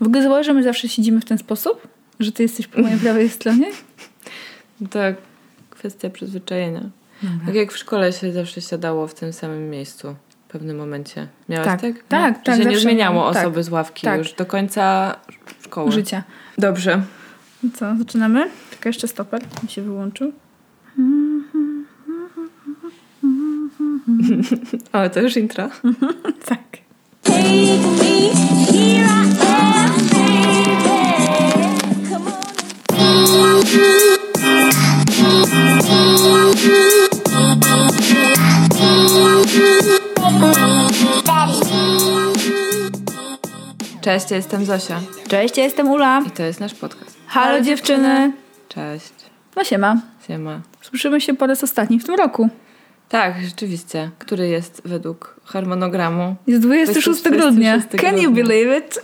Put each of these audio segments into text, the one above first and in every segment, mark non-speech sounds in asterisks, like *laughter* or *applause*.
W ogóle zauważ, że my zawsze siedzimy w ten sposób? Że ty jesteś po mojej prawej stronie? *laughs* To kwestia przyzwyczajenia. Tak jak w szkole się zawsze siadało w tym samym miejscu w pewnym momencie. Miałaś Tak, tak? tak, Że tak, się nie zmieniało tak, osoby z ławki tak. już do końca szkoły. Życia. Dobrze. I co, zaczynamy? Czekaj, jeszcze stoper mi się wyłączył. *laughs* O, to już intro. *laughs* Tak. Take me, here I Cześć, ja jestem Zosia Cześć, ja jestem Ula. i to jest nasz podcast. Halo dziewczyny. Cześć. No siema. Siema. Słyszymy się po raz ostatni w tym roku. Tak, rzeczywiście. Który jest według harmonogramu? Jest 26 grudnia. 26 Can you believe it?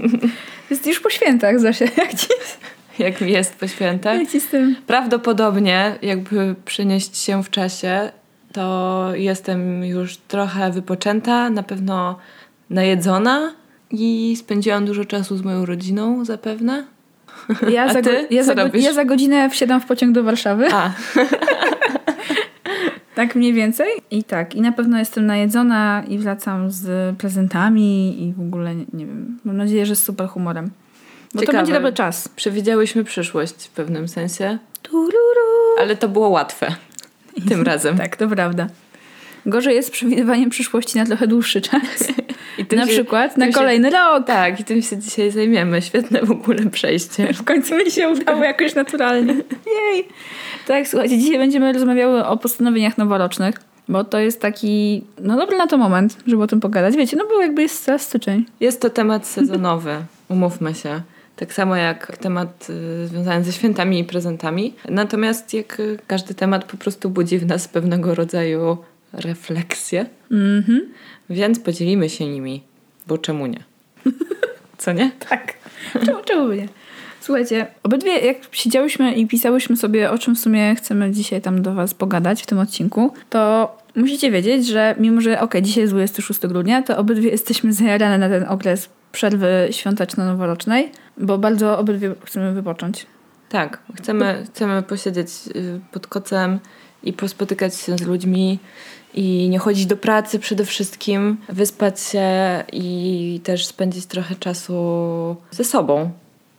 *laughs* Jest już po świętach, Zosia. Jak ci, Jak mi jest po świętach? jak ci z tym? Prawdopodobnie, jakby przenieść się w czasie, to jestem już trochę wypoczęta, na pewno najedzona i spędziłam dużo czasu z moją rodziną zapewne. Ja, A za, ty? ja, Co za, ja za godzinę wsiadam w pociąg do Warszawy. A, *laughs* Tak mniej więcej. I tak, i na pewno jestem najedzona i wracam z prezentami i w ogóle, nie, nie wiem, mam nadzieję, że z super humorem. Bo Ciekawe. to będzie dobry czas. przewidziałyśmy przyszłość w pewnym sensie, Tururu. ale to było łatwe *laughs* tym razem. Tak, to prawda. Gorzej jest z przewidywaniem przyszłości na trochę dłuższy czas. *laughs* Na się- przykład na się- kolejny rok. Tak, i tym się dzisiaj zajmiemy. Świetne w ogóle przejście. W końcu mi się udało jakoś naturalnie. Jej! Tak, słuchajcie, dzisiaj będziemy rozmawiały o postanowieniach noworocznych, bo to jest taki, no dobry na to moment, żeby o tym pogadać. Wiecie, no bo jakby jest teraz styczeń. Jest to temat sezonowy, umówmy się. Tak samo jak temat y, związany ze świętami i prezentami. Natomiast jak y, każdy temat po prostu budzi w nas pewnego rodzaju refleksję, Mhm. więc podzielimy się nimi, bo czemu nie? *laughs* Co nie? Tak. Czemu, czemu by nie? Słuchajcie, obydwie jak siedziałyśmy i pisałyśmy sobie, o czym w sumie chcemy dzisiaj tam do was pogadać w tym odcinku, to musicie wiedzieć, że mimo, że okej, dzisiaj jest 26 grudnia, to obydwie jesteśmy zajarane na ten okres przerwy świąteczno-noworocznej, bo bardzo obydwie chcemy wypocząć. Tak, chcemy, chcemy posiedzieć y, pod kocem i pospotykać się z ludźmi i nie chodzić do pracy przede wszystkim, wyspać się i też spędzić trochę czasu ze sobą.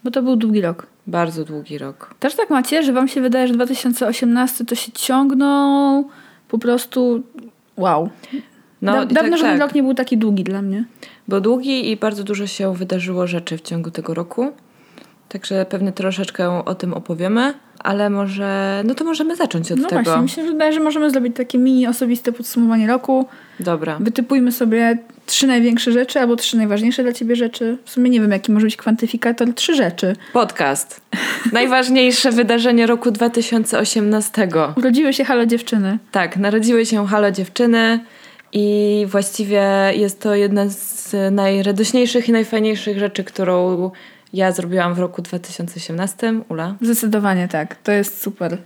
Bo to był długi rok. Bardzo długi rok. Też tak macie, że wam się wydaje, że 2018 to się ciągnął po prostu wow. No, da- dawno tak, żaden tak. rok nie był taki długi dla mnie. Był długi i bardzo dużo się wydarzyło rzeczy w ciągu tego roku. Także pewnie troszeczkę o tym opowiemy, ale może, no to możemy zacząć od No tego. właśnie, mi się wydaje, że możemy zrobić takie mini osobiste podsumowanie roku. Dobra. Wytypujmy sobie trzy największe rzeczy albo trzy najważniejsze dla ciebie rzeczy. W sumie nie wiem, jaki może być kwantyfikator. Trzy rzeczy. Podcast. Najważniejsze wydarzenie roku 2018. Urodziły się halo dziewczyny. Tak, narodziły się Halo Dziewczyny i właściwie jest to jedna z najradośniejszych i najfajniejszych rzeczy, którą ja zrobiłam w roku 2018. Ula. Zdecydowanie tak. To jest super.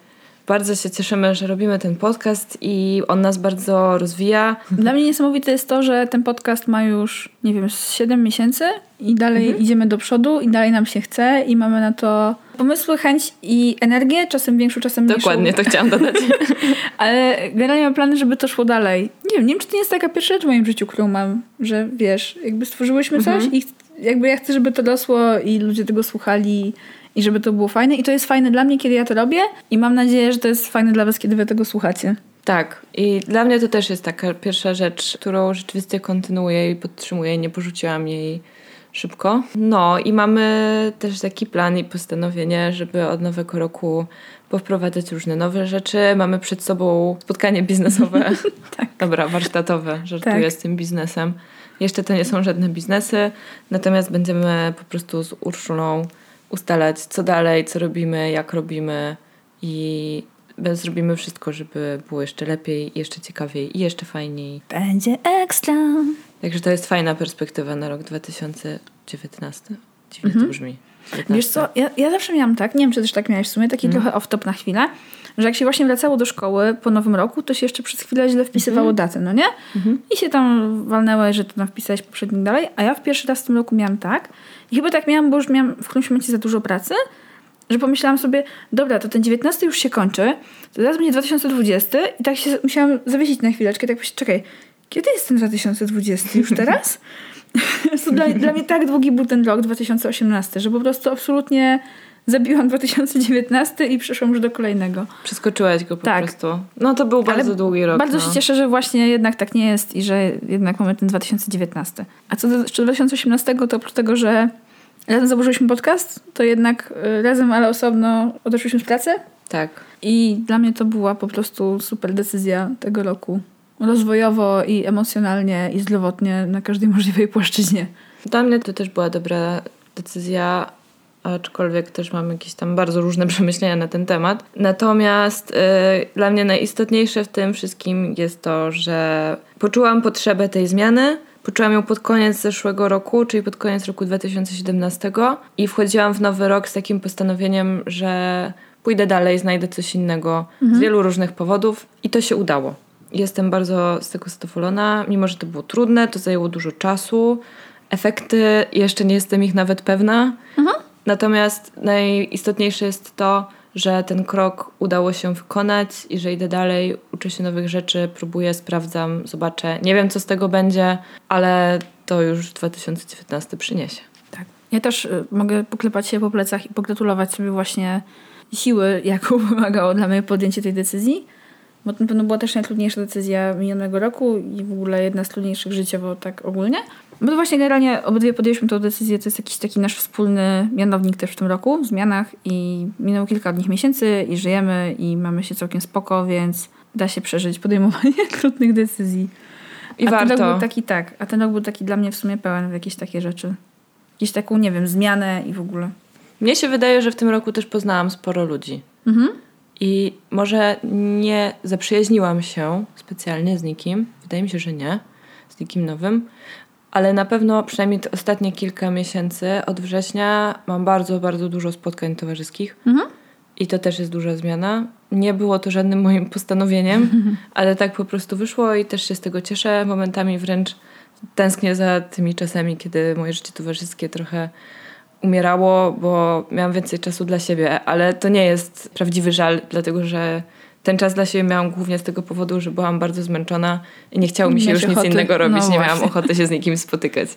Bardzo się cieszymy, że robimy ten podcast i on nas bardzo rozwija. Dla mnie niesamowite jest to, że ten podcast ma już, nie wiem, z 7 miesięcy i dalej Mhm. idziemy do przodu i dalej nam się chce i mamy na to pomysły, chęć i energię, czasem większą, czasem mniejszą. Dokładnie, to chciałam dodać. *laughs* Ale generalnie mam plany, żeby to szło dalej. Nie wiem, nie wiem, czy to nie jest taka pierwsza rzecz w moim życiu, którą mam, że wiesz, jakby stworzyłyśmy coś Mhm. i jakby ja chcę, żeby to rosło i ludzie tego słuchali i żeby to było fajne. I to jest fajne dla mnie, kiedy ja to robię i mam nadzieję, że to jest fajne dla was, kiedy wy tego słuchacie. Tak, i dla mnie to też jest taka pierwsza rzecz, którą rzeczywiście kontynuuję i podtrzymuję. Nie porzuciłam jej szybko. No i mamy też taki plan i postanowienie, żeby od nowego roku powprowadzać różne nowe rzeczy. Mamy przed sobą spotkanie biznesowe. *laughs* Tak. Dobra, warsztatowe, żartuję Tak. z tym biznesem. Jeszcze to nie są żadne biznesy, natomiast będziemy po prostu z Urszulą ustalać, co dalej, co robimy, jak robimy i zrobimy wszystko, żeby było jeszcze lepiej, jeszcze ciekawiej i jeszcze fajniej. Będzie ekstra. Także to jest fajna perspektywa na rok 2019. Dziwnie Mhm. to brzmi. Wiesz co, ja, ja zawsze miałam tak, nie wiem czy też tak miałeś w sumie, taki trochę off-top na chwilę, że jak się właśnie wracało do szkoły po nowym roku, to się jeszcze przez chwilę źle wpisywało datę, no nie? I się tam walnęło, że to tam wpisałeś poprzednik dalej, a ja w pierwszy raz w tym roku miałam tak i chyba tak miałam, bo już miałam w którymś momencie za dużo pracy, że pomyślałam sobie, dobra, to ten 19 już się kończy, to zaraz będzie 2020 i tak się musiałam zawiesić na chwileczkę, tak myślę, czekaj, kiedy jest ten 2020? Już teraz? *laughs* *laughs* dla, dla mnie tak długi był ten rok 2018, że po prostu absolutnie zabiłam 2019 i przeszłam już do kolejnego. Przeskoczyłaś go po Tak. prostu. No to był bardzo długi rok. Bardzo no. się cieszę, że właśnie jednak tak nie jest i że jednak mamy ten 2019. A co do jeszcze 2018, to oprócz tego, że razem założyliśmy podcast, to jednak y, razem, ale osobno odeszliśmy z pracy. Tak. I dla mnie to była po prostu super decyzja tego roku. Rozwojowo i emocjonalnie i zdrowotnie na każdej możliwej płaszczyźnie. Dla mnie to też była dobra decyzja, aczkolwiek też mam jakieś tam bardzo różne *laughs* przemyślenia na ten temat. Natomiast y, dla mnie najistotniejsze w tym wszystkim jest to, że poczułam potrzebę tej zmiany. Poczułam ją pod koniec zeszłego roku, czyli pod koniec roku 2017 i wchodziłam w nowy rok z takim postanowieniem, że pójdę dalej, znajdę coś innego z wielu różnych powodów i to się udało. Jestem bardzo z tego zadowolona, mimo że to było trudne, to zajęło dużo czasu. Efekty, jeszcze nie jestem ich nawet pewna. Natomiast najistotniejsze jest to, że ten krok udało się wykonać i że idę dalej, uczę się nowych rzeczy, próbuję, sprawdzam, zobaczę. Nie wiem, co z tego będzie, ale to już 2019 przyniesie. Tak. Ja też y, mogę poklepać się po plecach i pogratulować sobie właśnie siły, *laughs* jaką wymagało dla mnie podjęcie tej decyzji. Bo to na pewno była też najtrudniejsza decyzja minionego roku i w ogóle jedna z trudniejszych życiowo tak ogólnie. Bo to właśnie generalnie obydwie podjęliśmy tę decyzję, to jest jakiś taki nasz wspólny mianownik też w tym roku, w zmianach i minęło kilka dni miesięcy i żyjemy i mamy się całkiem spoko, więc da się przeżyć podejmowanie *laughs* trudnych decyzji. I a ten rok warto. był taki tak, a ten rok był taki dla mnie w sumie pełen w jakieś takie rzeczy. Jakieś taką, nie wiem, zmianę i w ogóle. Mnie się wydaje, że w tym roku też poznałam sporo ludzi. Mhm. I może nie zaprzyjaźniłam się specjalnie z nikim. Wydaje mi się, że nie. Z nikim nowym. Ale na pewno przynajmniej te ostatnie kilka miesięcy od września mam bardzo, bardzo dużo spotkań towarzyskich. Mhm. I to też jest duża zmiana. Nie było to żadnym moim postanowieniem, *laughs* ale tak po prostu wyszło i też się z tego cieszę. Momentami wręcz tęsknię za tymi czasami, kiedy moje życie towarzyskie trochę umierało, bo miałam więcej czasu dla siebie, ale to nie jest prawdziwy żal, dlatego że ten czas dla siebie miałam głównie z tego powodu, że byłam bardzo zmęczona i nie chciało mi się już nic ochoty. innego robić, No nie miałam ochoty się z nikim spotykać.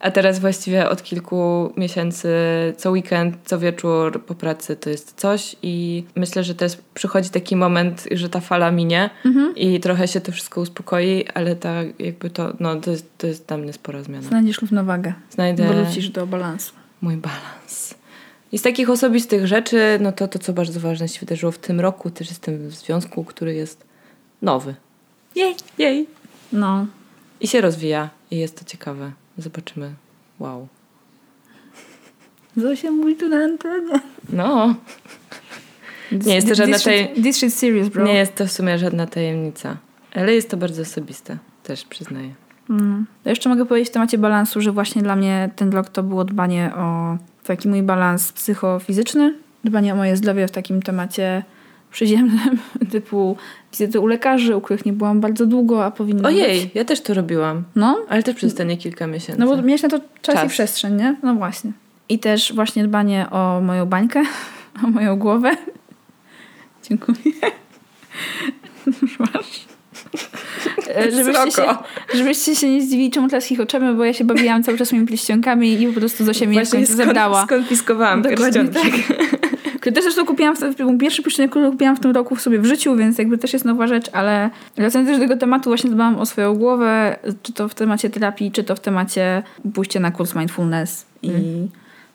A teraz właściwie od kilku miesięcy, co weekend, co wieczór po pracy to jest coś i myślę, że też przychodzi taki moment, że ta fala minie Mhm. i trochę się to wszystko uspokoi, ale tak jakby to, no to jest, to jest dla mnie spora zmiana. Znajdziesz równowagę. Znajdę Wrócisz do balansu. Mój balans. I z takich osobistych rzeczy, no to to, co bardzo ważne się wydarzyło w tym roku, też jestem w związku, który jest nowy. Jej. Jej. No. I się rozwija i jest to ciekawe. Zobaczymy. Wow. Zosia mówi tu na antenie. No, Nie jest to żadna shit- This shit serious, bro. nie jest to w sumie żadna tajemnica. Ale jest to bardzo osobiste, też przyznaję. Mm. Jeszcze mogę powiedzieć w temacie balansu, że właśnie dla mnie ten rok to było dbanie o taki mój balans psychofizyczny, dbanie o moje zdrowie w takim temacie przyziemnym, *laughs* typu wizyty u lekarzy, u których nie byłam bardzo długo, a powinna być. Ojej, ja też to robiłam. No, Ale też przez te nie kilka miesięcy. no bo miałeś na to czas, i Czas. przestrzeń, nie? No właśnie. I też właśnie dbanie o moją bańkę, *laughs* o moją głowę. *laughs* Dziękuję. Masz. E, *laughs* Żebyście się, żebyście się nie zdziwili, czemu teraz chichoczemy, bo ja się bawiłam cały czas moimi pierścionkami i po prostu Zosia mnie Właśnie jakoś zebrała. skonfiskowałam pierścionki. tak. *laughs* Też zresztą kupiłam, w, pierwszy pierścionek, który kupiłam w tym roku w sobie w życiu, więc jakby też jest nowa rzecz, ale wracając też do tego tematu, właśnie dbałam o swoją głowę, czy to w temacie terapii, czy to w temacie pójścia na kurs mindfulness i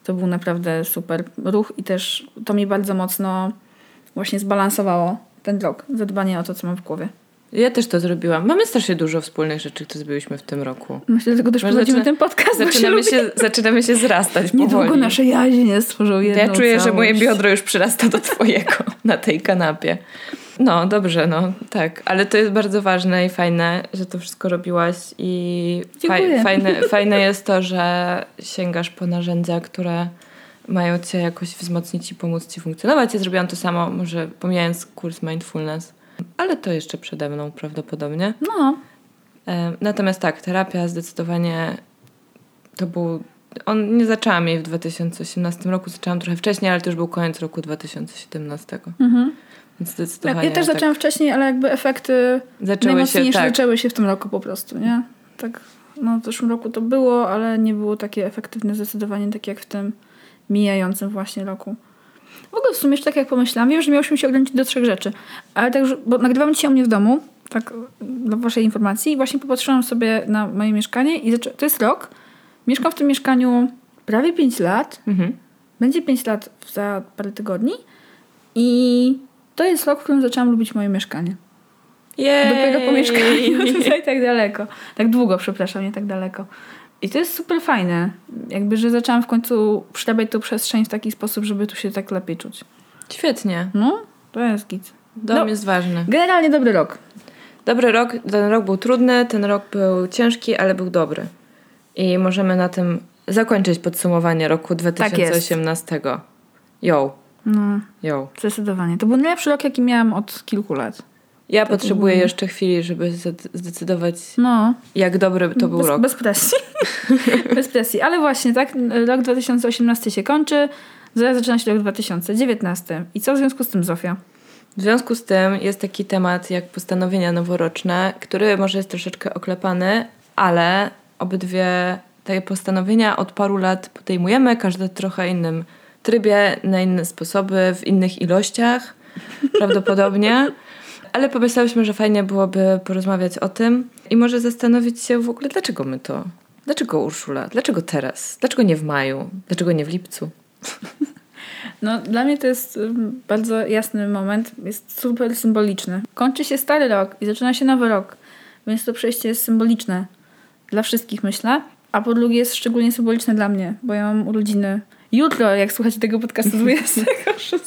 to był naprawdę super ruch i też to mi bardzo mocno właśnie zbalansowało ten rok, zadbanie o to, co mam w głowie. Ja też to zrobiłam. Mamy strasznie dużo wspólnych rzeczy, które zrobiliśmy w tym roku. Myślę, dlatego też prowadzimy ten podcast, się Zaczynamy się, zaczynamy się zrastać Niedługo powoli. nasze jaźnie stworzą jedną Ja czuję, że całość. moje biodro już przyrasta do twojego *laughs* na tej kanapie. No, dobrze, no, tak. Ale to jest bardzo ważne i fajne, że to wszystko robiłaś i Dziękuję. fajne, *laughs* fajne jest to, że sięgasz po narzędzia, które mają cię jakoś wzmocnić i pomóc ci funkcjonować. Ja zrobiłam to samo, może pomijając kurs mindfulness, ale to jeszcze przede mną prawdopodobnie. No, E, Natomiast tak, terapia zdecydowanie to był. On nie zaczęłam jej w 2018 roku, zaczęłam trochę wcześniej, ale to już był koniec roku 2017. mhm. Więc ja, zdecydowanie. ja też tak zaczęłam wcześniej, ale jakby efekty Zaczęły się tak. zaczęły się w tym roku po prostu, nie? Tak, no w zeszłym roku to było, ale nie było takie efektywne zdecydowanie, tak jak w tym mijającym właśnie roku. W ogóle w sumie tak jak pomyślałam, wiem, że miałyśmy się ograniczyć do trzech rzeczy, ale tak, że- bo nagrywam dzisiaj u mnie w domu, tak dla waszej informacji i właśnie popatrzyłam sobie na moje mieszkanie i zaczę- to jest rok. Mieszkam w tym mieszkaniu prawie 5 lat, Mhm. będzie 5 lat za parę tygodni i to jest rok, w którym zaczęłam lubić moje mieszkanie. Jej! Dopiero po mieszkaniu *laughs* tutaj tak daleko. Tak długo, przepraszam, nie tak daleko. I to jest super fajne. Jakby, że zaczęłam w końcu przerabiać tą przestrzeń w taki sposób, żeby tu się tak lepiej czuć. Świetnie. No, to jest git. Dom No. jest ważny. Generalnie dobry rok. Dobry rok, ten rok był trudny, ten rok był ciężki, ale był dobry. I możemy na tym zakończyć podsumowanie roku 2018. Jo, No, jo. zdecydowanie. To był najlepszy rok, jaki miałam od kilku lat. Ja potrzebuję jeszcze chwili, żeby zde- zdecydować, No, jak dobry to był bez, rok. bez presji. *laughs* bez presji. Ale właśnie, tak, rok 2018 się kończy, zaraz zaczyna się rok 2019. I co w związku z tym, Zofia? W związku z tym jest taki temat jak postanowienia noworoczne, który może jest troszeczkę oklepany, ale obydwie te postanowienia od paru lat podejmujemy, każde w trochę innym trybie, na inne sposoby, w innych ilościach prawdopodobnie. *laughs* Ale pomyślałyśmy, że fajnie byłoby porozmawiać o tym i może zastanowić się w ogóle, dlaczego my to? Dlaczego Urszula? Dlaczego teraz? Dlaczego nie w maju? Dlaczego nie w lipcu? *laughs* No, dla mnie to jest bardzo jasny moment, jest super symboliczny. Kończy się stary rok i zaczyna się nowy rok, więc to przejście jest symboliczne dla wszystkich, myślę. A po drugie jest szczególnie symboliczne dla mnie, bo ja mam urodziny jutro, jak słuchacie tego podcastu 26.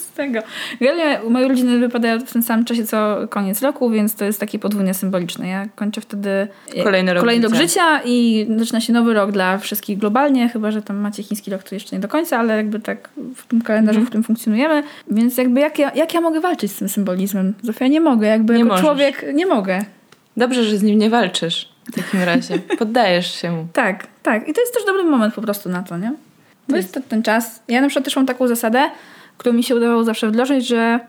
Generalnie moje urodziny wypadają w tym samym czasie, co koniec roku, więc to jest takie podwójnie symboliczne. Ja kończę wtedy e, Kolejny rok kolejny rok życia. i zaczyna się nowy rok dla wszystkich globalnie, chyba że tam macie chiński rok, to jeszcze nie do końca, ale jakby tak w tym kalendarzu, Mhm. w którym funkcjonujemy. Więc jakby jak ja, jak ja mogę walczyć z tym symbolizmem? Zofia, nie mogę. Jakby Nie jako możesz. człowiek nie mogę. Dobrze, że z nim nie walczysz w takim razie. *laughs* Poddajesz się mu. Tak, tak. I to jest też dobry moment po prostu na to, nie? To ten czas. Ja na przykład też mam taką zasadę, którą mi się udawało zawsze wdrożyć, że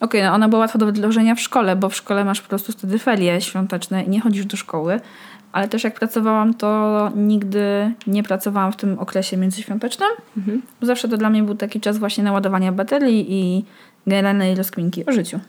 okej, no ona była łatwa do wdrożenia w szkole, bo w szkole masz po prostu wtedy ferie świąteczne i nie chodzisz do szkoły. Ale też jak pracowałam, to nigdy nie pracowałam w tym okresie międzyświątecznym. Bo zawsze to dla mnie był taki czas właśnie naładowania baterii i generalnej rozkminki o życiu.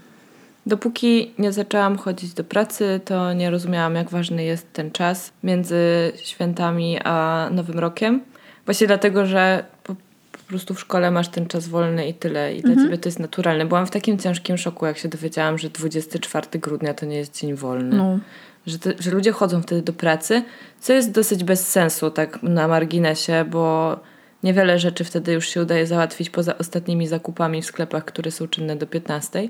Dopóki nie zaczęłam chodzić do pracy, to nie rozumiałam, jak ważny jest ten czas między świętami a Nowym Rokiem. Właśnie dlatego, że po, po prostu w szkole masz ten czas wolny i tyle. I dla ciebie to jest naturalne. Byłam w takim ciężkim szoku, jak się dowiedziałam, że 24 grudnia to nie jest dzień wolny. No. Że, te, że ludzie chodzą wtedy do pracy, co jest dosyć bez sensu, tak na marginesie, bo niewiele rzeczy wtedy już się udaje załatwić poza ostatnimi zakupami w sklepach, które są czynne do 15.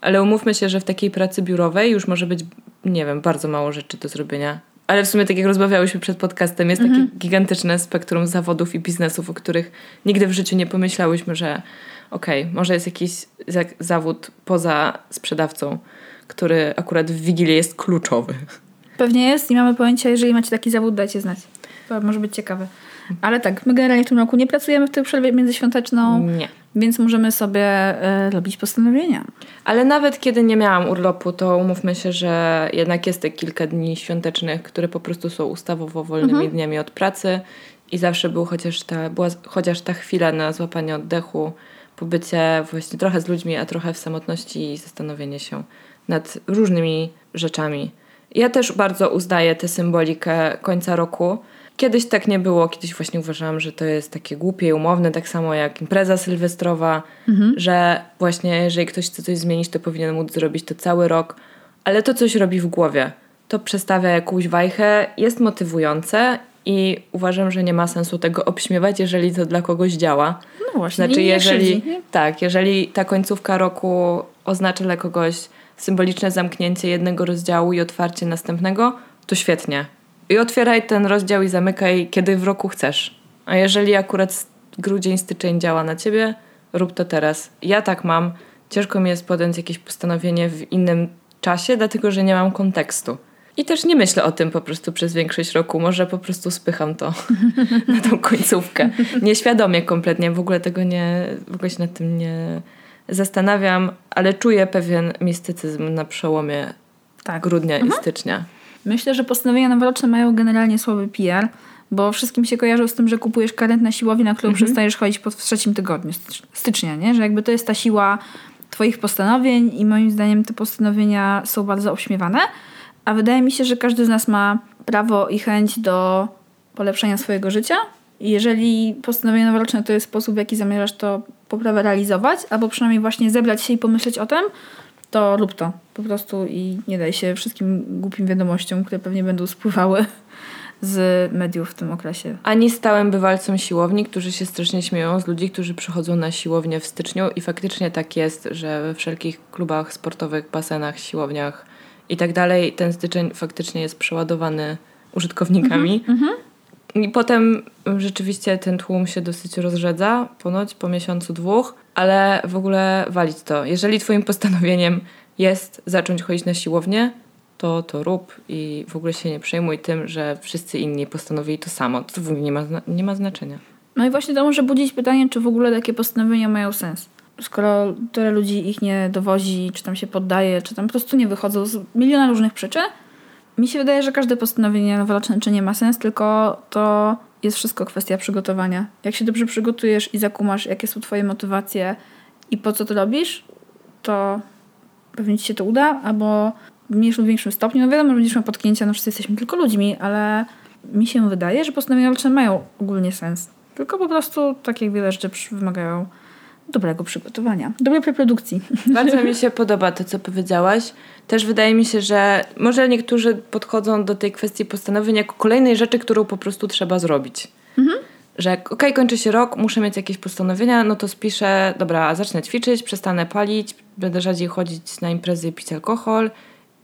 Ale umówmy się, że w takiej pracy biurowej już może być, nie wiem, bardzo mało rzeczy do zrobienia. Ale w sumie, tak jak rozmawiałyśmy przed podcastem, jest takie gigantyczne spektrum zawodów i biznesów, o których nigdy w życiu nie pomyślałyśmy, że okej, może jest jakiś za- zawód poza sprzedawcą, który akurat w Wigilię jest kluczowy. Pewnie jest i mamy pojęcie, jeżeli macie taki zawód, dajcie znać. To może być ciekawe. Ale tak, my generalnie w tym roku nie pracujemy w tej przerwie międzyświąteczną, Nie. Więc możemy sobie e, robić postanowienia. Ale nawet kiedy nie miałam urlopu, to umówmy się, że jednak jest te kilka dni świątecznych, które po prostu są ustawowo wolnymi dniami od pracy i zawsze był chociaż ta, była chociaż ta chwila na złapanie oddechu, pobycie właśnie trochę z ludźmi, a trochę w samotności i zastanowienie się nad różnymi rzeczami. Ja też bardzo uznaję tę symbolikę końca roku. Kiedyś tak nie było, kiedyś właśnie uważałam, że to jest takie głupie i umowne, tak samo jak impreza sylwestrowa, że właśnie jeżeli ktoś chce coś zmienić, to powinien móc zrobić to cały rok, ale to coś robi w głowie. To przestawia jakąś wajchę, jest motywujące i uważam, że nie ma sensu tego obśmiewać, jeżeli to dla kogoś działa. No właśnie, Znaczy, jeżeli, tak, jeżeli ta końcówka roku oznacza dla kogoś symboliczne zamknięcie jednego rozdziału i otwarcie następnego, to świetnie. I otwieraj ten rozdział i zamykaj, kiedy w roku chcesz. A jeżeli akurat grudzień, styczeń działa na ciebie, rób to teraz. Ja tak mam. Ciężko mi jest podjąć jakieś postanowienie w innym czasie, dlatego że nie mam kontekstu. I też nie myślę o tym po prostu przez większość roku. Może po prostu spycham to *laughs* na tą końcówkę. Nieświadomie kompletnie, w ogóle tego nie, w ogóle się nad tym nie zastanawiam, ale czuję pewien mistycyzm na przełomie Tak. grudnia i stycznia. Myślę, że postanowienia noworoczne mają generalnie słaby PR, bo wszystkim się kojarzą z tym, że kupujesz karent na siłowni, na którą przestajesz chodzić po, w trzecim tygodniu stycz- stycznia, nie? Że jakby to jest ta siła twoich postanowień i moim zdaniem te postanowienia są bardzo obśmiewane, a wydaje mi się, że każdy z nas ma prawo i chęć do polepszenia swojego życia i jeżeli postanowienie noworoczne to jest sposób, w jaki zamierzasz to poprawę realizować, albo przynajmniej właśnie zebrać się i pomyśleć o tym, to rób to po prostu i nie daj się wszystkim głupim wiadomościom, które pewnie będą spływały *laughs* z mediów w tym okresie. Ani stałym bywalcom siłowni, którzy się strasznie śmieją z ludzi, którzy przychodzą na siłownię w styczniu i faktycznie tak jest, że we wszelkich klubach sportowych, basenach, siłowniach i tak dalej ten styczeń faktycznie jest przeładowany użytkownikami. I potem rzeczywiście ten tłum się dosyć rozrzedza, ponoć po miesiącu, dwóch, ale w ogóle walić to. Jeżeli twoim postanowieniem jest zacząć chodzić na siłownię, to to rób i w ogóle się nie przejmuj tym, że wszyscy inni postanowili to samo. To w ogóle nie ma, nie ma znaczenia. No i właśnie to może budzić pytanie, czy w ogóle takie postanowienia mają sens. Skoro tyle ludzi ich nie dowozi, czy tam się poddaje, czy tam po prostu nie wychodzą z miliona różnych przyczyn, mi się wydaje, że każde postanowienie noworoczne czy nie ma sens, tylko to jest wszystko kwestia przygotowania. Jak się dobrze przygotujesz i zakumasz, jakie są twoje motywacje i po co to robisz, to pewnie ci się to uda, albo w mniejszym lub większym stopniu. No wiadomo, że będziesz miał potknięcia, no wszyscy jesteśmy tylko ludźmi, ale mi się wydaje, że postanowienia noworoczne mają ogólnie sens. Tylko po prostu, tak jak wiele rzeczy, wymagają dobrego przygotowania, dobrej preprodukcji. *laughs* Bardzo mi się podoba to, co powiedziałaś. Też wydaje mi się, że może niektórzy podchodzą do tej kwestii postanowień jako kolejnej rzeczy, którą po prostu trzeba zrobić. Że jak, okej, kończy się rok, muszę mieć jakieś postanowienia, no to spiszę, dobra, zacznę ćwiczyć, przestanę palić, będę rzadziej chodzić na imprezy i pić alkohol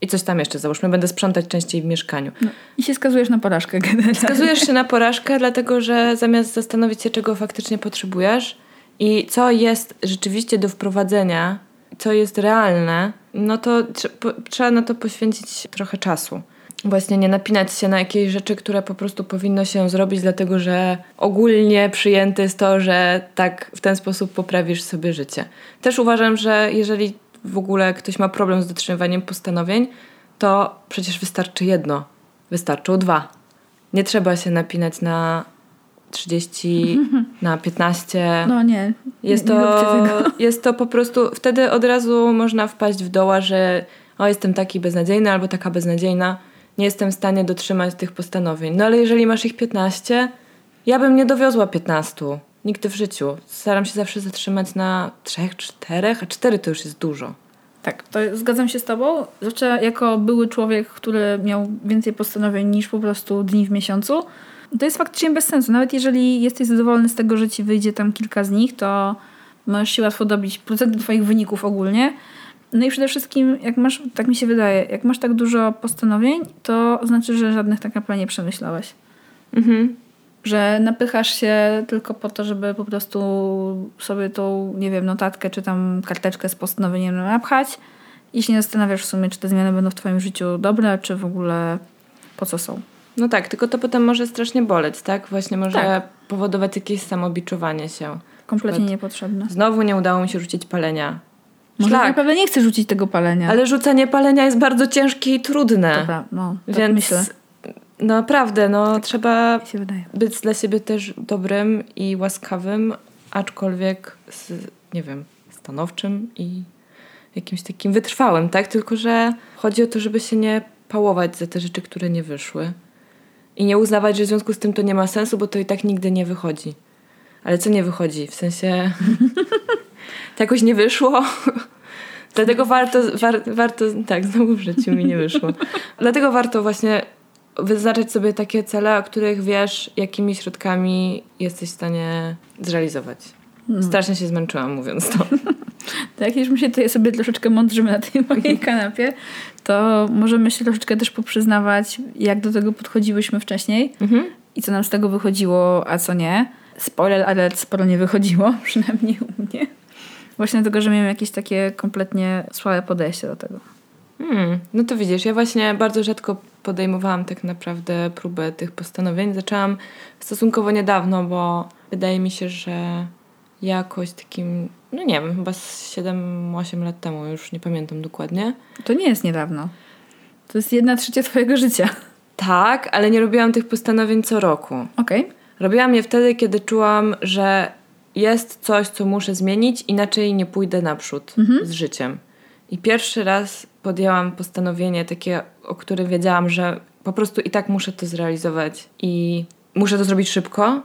i coś tam jeszcze, załóżmy, będę sprzątać częściej w mieszkaniu. I się skazujesz na porażkę generalnie. Skazujesz się na *laughs* porażkę, dlatego że zamiast zastanowić się, czego faktycznie potrzebujesz i co jest rzeczywiście do wprowadzenia, co jest realne, no to po, trzeba na to poświęcić trochę czasu. Właśnie nie napinać się na jakieś rzeczy, które po prostu powinno się zrobić, dlatego że ogólnie przyjęte jest to, że tak w ten sposób poprawisz sobie życie. Też uważam, że jeżeli w ogóle ktoś ma problem z dotrzymywaniem postanowień, to przecież wystarczy jedno. Wystarczą dwa. Nie trzeba się napinać na 30, *laughs* na 15. No nie. Jest nie, nie to, *laughs* jest to po prostu, wtedy od razu można wpaść w doła, że o, jestem taki beznadziejny albo taka beznadziejna, nie jestem w stanie dotrzymać tych postanowień. No ale jeżeli masz ich 15, ja bym nie dowiozła 15. Nigdy w życiu. Staram się zawsze zatrzymać na 3, 4, a 4 to już jest dużo. Tak, to zgadzam się z tobą. Zwłaszcza jako były człowiek, który miał więcej postanowień niż po prostu dni w miesiącu. To jest faktycznie bez sensu. Nawet jeżeli jesteś zadowolony z tego, że ci wyjdzie tam kilka z nich, to możesz się łatwo dobić procenty twoich wyników ogólnie. No i przede wszystkim, jak masz, tak mi się wydaje, jak masz tak dużo postanowień, to znaczy, że żadnych tak naprawdę nie przemyślałeś. Mhm. Że napychasz się tylko po to, żeby po prostu sobie tą, nie wiem, notatkę czy tam karteczkę z postanowieniem napchać i się nie zastanawiasz w sumie, czy te zmiany będą w twoim życiu dobre, czy w ogóle po co są. No tak, tylko to potem może strasznie boleć, tak? Właśnie może Tak. powodować jakieś samobiczowanie się. Kompletnie niepotrzebne. Znowu nie udało mi się rzucić palenia. Może Szlak. naprawdę nie chcę rzucić tego palenia. Ale rzucanie palenia jest bardzo ciężkie i trudne. Dobra, no, tak Więc myślę. naprawdę, no trzeba się wydaje. być dla siebie też dobrym i łaskawym, aczkolwiek z, nie wiem, stanowczym i jakimś takim wytrwałym, tak? Tylko, że chodzi o to, żeby się nie pałować za te rzeczy, które nie wyszły. I nie uznawać, że w związku z tym to nie ma sensu, bo to i tak nigdy nie wychodzi. Ale co nie wychodzi? W sensie *laughs* to jakoś nie wyszło. *laughs* Dlatego warto, war, warto, tak, znowu w życiu mi nie wyszło. Dlatego warto właśnie wyznaczać sobie takie cele, o których wiesz, jakimi środkami jesteś w stanie zrealizować. Strasznie się zmęczyłam mówiąc to. *laughs* To jak już my się tutaj sobie troszeczkę mądrzymy na tej mojej *laughs* kanapie, to możemy się troszeczkę też poprzyznawać, jak do tego podchodziłyśmy wcześniej Mhm. i co nam z tego wychodziło, a co nie. spoiler, ale sporo nie wychodziło, *laughs* przynajmniej u mnie. Właśnie dlatego, że miałem jakieś takie kompletnie słabe podejście do tego. Hmm, no to widzisz, ja właśnie bardzo rzadko podejmowałam tak naprawdę próbę tych postanowień. Zaczęłam stosunkowo niedawno, bo wydaje mi się, że jakoś takim, no nie wiem, chyba z 7-8 lat temu, już nie pamiętam dokładnie. To nie jest niedawno. To jest jedna trzecia twojego życia. Tak, ale nie robiłam tych postanowień co roku. Okej. Robiłam je wtedy, kiedy czułam, że jest coś, co muszę zmienić, inaczej nie pójdę naprzód z życiem. I pierwszy raz podjęłam postanowienie takie, o którym wiedziałam, że po prostu i tak muszę to zrealizować i muszę to zrobić szybko.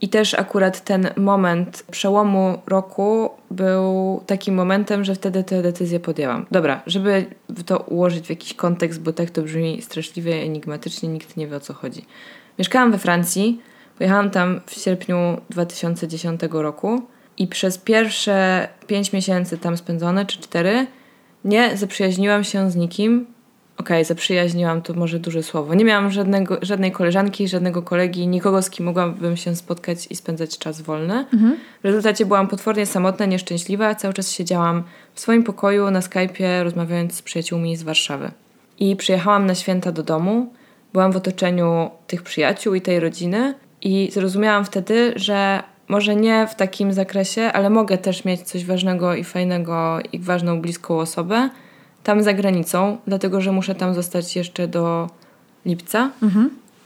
I też akurat ten moment przełomu roku był takim momentem, że wtedy tę decyzję podjęłam. Dobra, żeby to ułożyć w jakiś kontekst, bo tak to brzmi straszliwie enigmatycznie, nikt nie wie o co chodzi. Mieszkałam we Francji, pojechałam tam w sierpniu 2010 roku i przez pierwsze 5 miesięcy tam spędzone, czy 4, nie zaprzyjaźniłam się z nikim. Okej, zaprzyjaźniłam to może duże słowo. Nie miałam żadnego, żadnej koleżanki, żadnego kolegi, nikogo, z kim mogłabym się spotkać i spędzać czas wolny. W rezultacie byłam potwornie samotna, nieszczęśliwa. Cały czas siedziałam w swoim pokoju na Skype'ie, rozmawiając z przyjaciółmi z Warszawy. I przyjechałam na święta do domu. Byłam w otoczeniu tych przyjaciół i tej rodziny i zrozumiałam wtedy, że może nie w takim zakresie, ale mogę też mieć coś ważnego i fajnego i ważną, bliską osobę tam za granicą, dlatego że muszę tam zostać jeszcze do lipca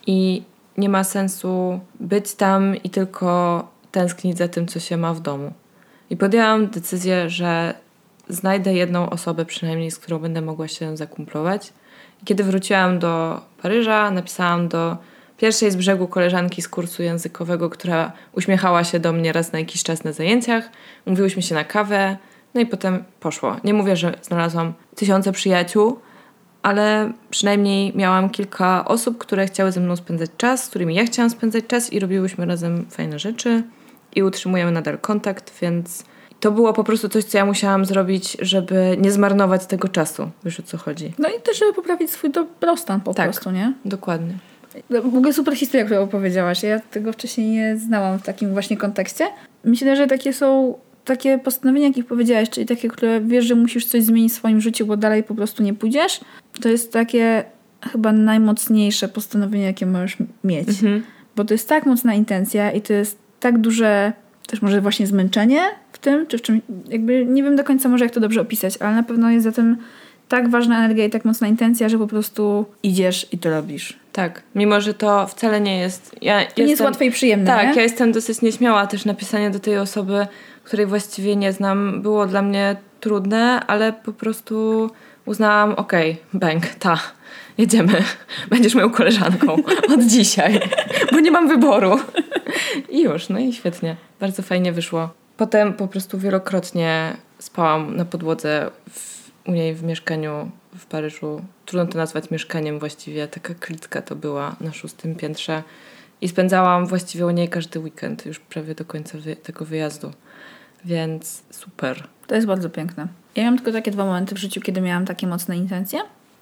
i nie ma sensu być tam i tylko tęsknić za tym, co się ma w domu. I podjęłam decyzję, że znajdę jedną osobę przynajmniej, z którą będę mogła się zakumplować. I kiedy wróciłam do Paryża, napisałam do pierwszej z brzegu koleżanki z kursu językowego, która uśmiechała się do mnie raz na jakiś czas na zajęciach. Umówiłyśmy się na kawę, no i potem poszło. Nie mówię, że znalazłam tysiące przyjaciół, ale przynajmniej miałam kilka osób, które chciały ze mną spędzać czas, z którymi ja chciałam spędzać czas i robiłyśmy razem fajne rzeczy i utrzymujemy nadal kontakt, więc to było po prostu coś, co ja musiałam zrobić, żeby nie zmarnować tego czasu. Wiesz o co chodzi? No i też, żeby poprawić swój dobrostan po Tak. prostu, nie? Dokładnie. W ogóle super historia, którą opowiedziałaś. Ja tego wcześniej nie znałam w takim właśnie kontekście. Myślę, że takie są takie postanowienia, jakich powiedziałaś, czyli takie, które wiesz, że musisz coś zmienić w swoim życiu, bo dalej po prostu nie pójdziesz. To jest takie chyba najmocniejsze postanowienie, jakie możesz mieć. Bo to jest tak mocna intencja i to jest tak duże też może właśnie zmęczenie w tym, czy w czym, jakby nie wiem do końca może jak to dobrze opisać, ale na pewno jest za tym tak ważna energia i tak mocna intencja, że po prostu idziesz i to robisz. Tak, mimo że to wcale nie jest. Ja To nie jest łatwe i przyjemne, Tak, nie? ja jestem dosyć nieśmiała. Też napisanie do tej osoby, której właściwie nie znam, było dla mnie trudne, ale po prostu uznałam, okej, bang, ta, jedziemy. *laughs* Będziesz moją koleżanką od *laughs* dzisiaj, bo nie mam wyboru. I już, no i świetnie. Bardzo fajnie wyszło. Potem po prostu wielokrotnie spałam na podłodze w, u niej w mieszkaniu w Paryżu. Trudno to nazwać mieszkaniem właściwie. Taka klitka to była na szóstym piętrze. I spędzałam właściwie u niej każdy weekend, już prawie do końca wy- tego wyjazdu. Więc super. To jest bardzo piękne. Ja miałam tylko takie dwa momenty w życiu, kiedy miałam takie mocne intencje.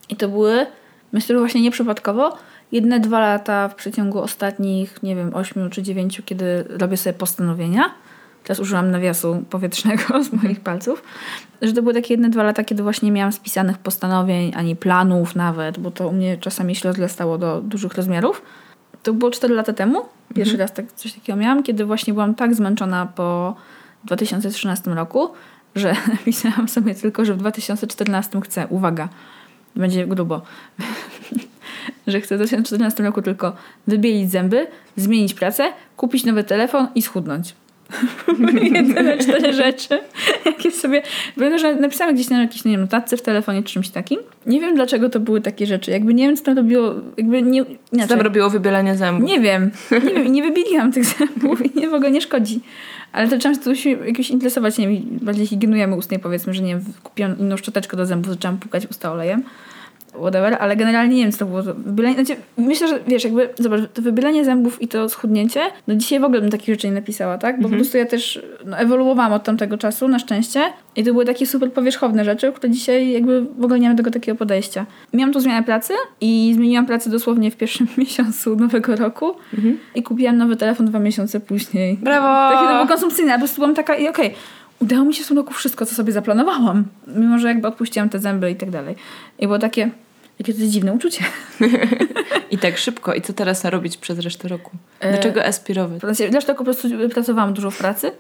I to były, myślę, że właśnie nieprzypadkowo, jedne dwa lata w przeciągu ostatnich, nie wiem, ośmiu czy dziewięciu, kiedy robię sobie postanowienia. Teraz użyłam nawiasu powietrznego *laughs* z moich palców. Że to były takie jedne dwa lata, kiedy właśnie nie miałam spisanych postanowień, ani planów nawet, bo to u mnie czasami się rozlastało do dużych rozmiarów. To było 4 lata temu. Pierwszy raz tak, coś takiego miałam, kiedy właśnie byłam tak zmęczona po 2013 roku, że *laughs* napisałam sobie tylko, że w 2014 chcę, uwaga, będzie grubo, *laughs* że chcę w 2014 roku tylko wybielić zęby, zmienić pracę, kupić nowy telefon i schudnąć. *laughs* Jedyne cztery rzeczy, jakie sobie... Pamiętam, że napisałam gdzieś na jakiejś nie wiem, notatce w telefonie czy czymś takim. Nie wiem, dlaczego to były takie rzeczy. Jakby nie wiem, co tam robiło... Jakby nie... Co tam robiło wybielenie zębów? Nie wiem. Nie wiem, nie wybiliłam tych zębów i nie, w ogóle nie szkodzi. Ale to często się jakoś interesować, nie wiem, bardziej higienujemy ustnej powiedzmy, że nie wiem, kupiłam inną szczoteczkę do zębów, zaczęłam pukać usta olejem. Whatever, ale generalnie nie wiem, co to było. To wybielenie, znaczy, myślę, że wiesz, jakby, zobacz, to wybielenie zębów i to schudnięcie, no dzisiaj w ogóle bym takich rzeczy nie napisała, tak? Bo po prostu ja też no, ewoluowałam od tamtego czasu, na szczęście. I to były takie super powierzchowne rzeczy, które dzisiaj jakby w ogóle nie mam do tego takiego podejścia. Miałam tu zmianę pracy i zmieniłam pracę dosłownie w pierwszym *laughs* miesiącu nowego roku i kupiłam nowy telefon dwa miesiące później. Brawo! Takie to było konsumpcyjne, po prostu byłam taka i okej, udało mi się w tym roku wszystko, co sobie zaplanowałam. Mimo, że jakby odpuściłam te zęby i tak dalej. I było takie, jakie to jest dziwne uczucie. *laughs* I tak szybko. I co teraz robić przez resztę roku? E, Do czego aspirować? Zresztą po prostu pracowałam dużo w pracy. *laughs*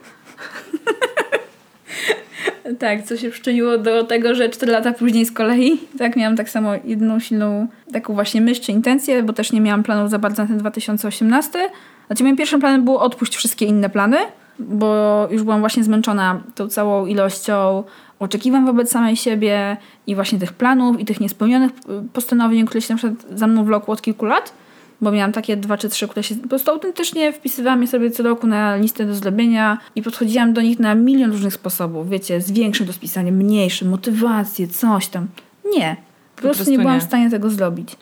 tak, co się przyczyniło do tego, że 4 lata później z kolei, tak, miałam tak samo jedną silną taką właśnie myśl czy intencję, bo też nie miałam planów za bardzo na ten 2018. Znaczy moim pierwszym planem było odpuść wszystkie inne plany, bo już byłam właśnie zmęczona tą całą ilością oczekiwań wobec samej siebie i właśnie tych planów i tych niespełnionych y, postanowień, które się na przykład za mną wlokło od kilku lat, bo miałam takie dwa czy trzy, które się po prostu autentycznie wpisywałam je sobie co roku na listę do zrobienia i podchodziłam do nich na milion różnych sposobów, wiecie, z większym rozpisaniem, mniejszym, motywację, coś tam. Nie. Po, prostu, prostu nie byłam nie. w stanie tego zrobić.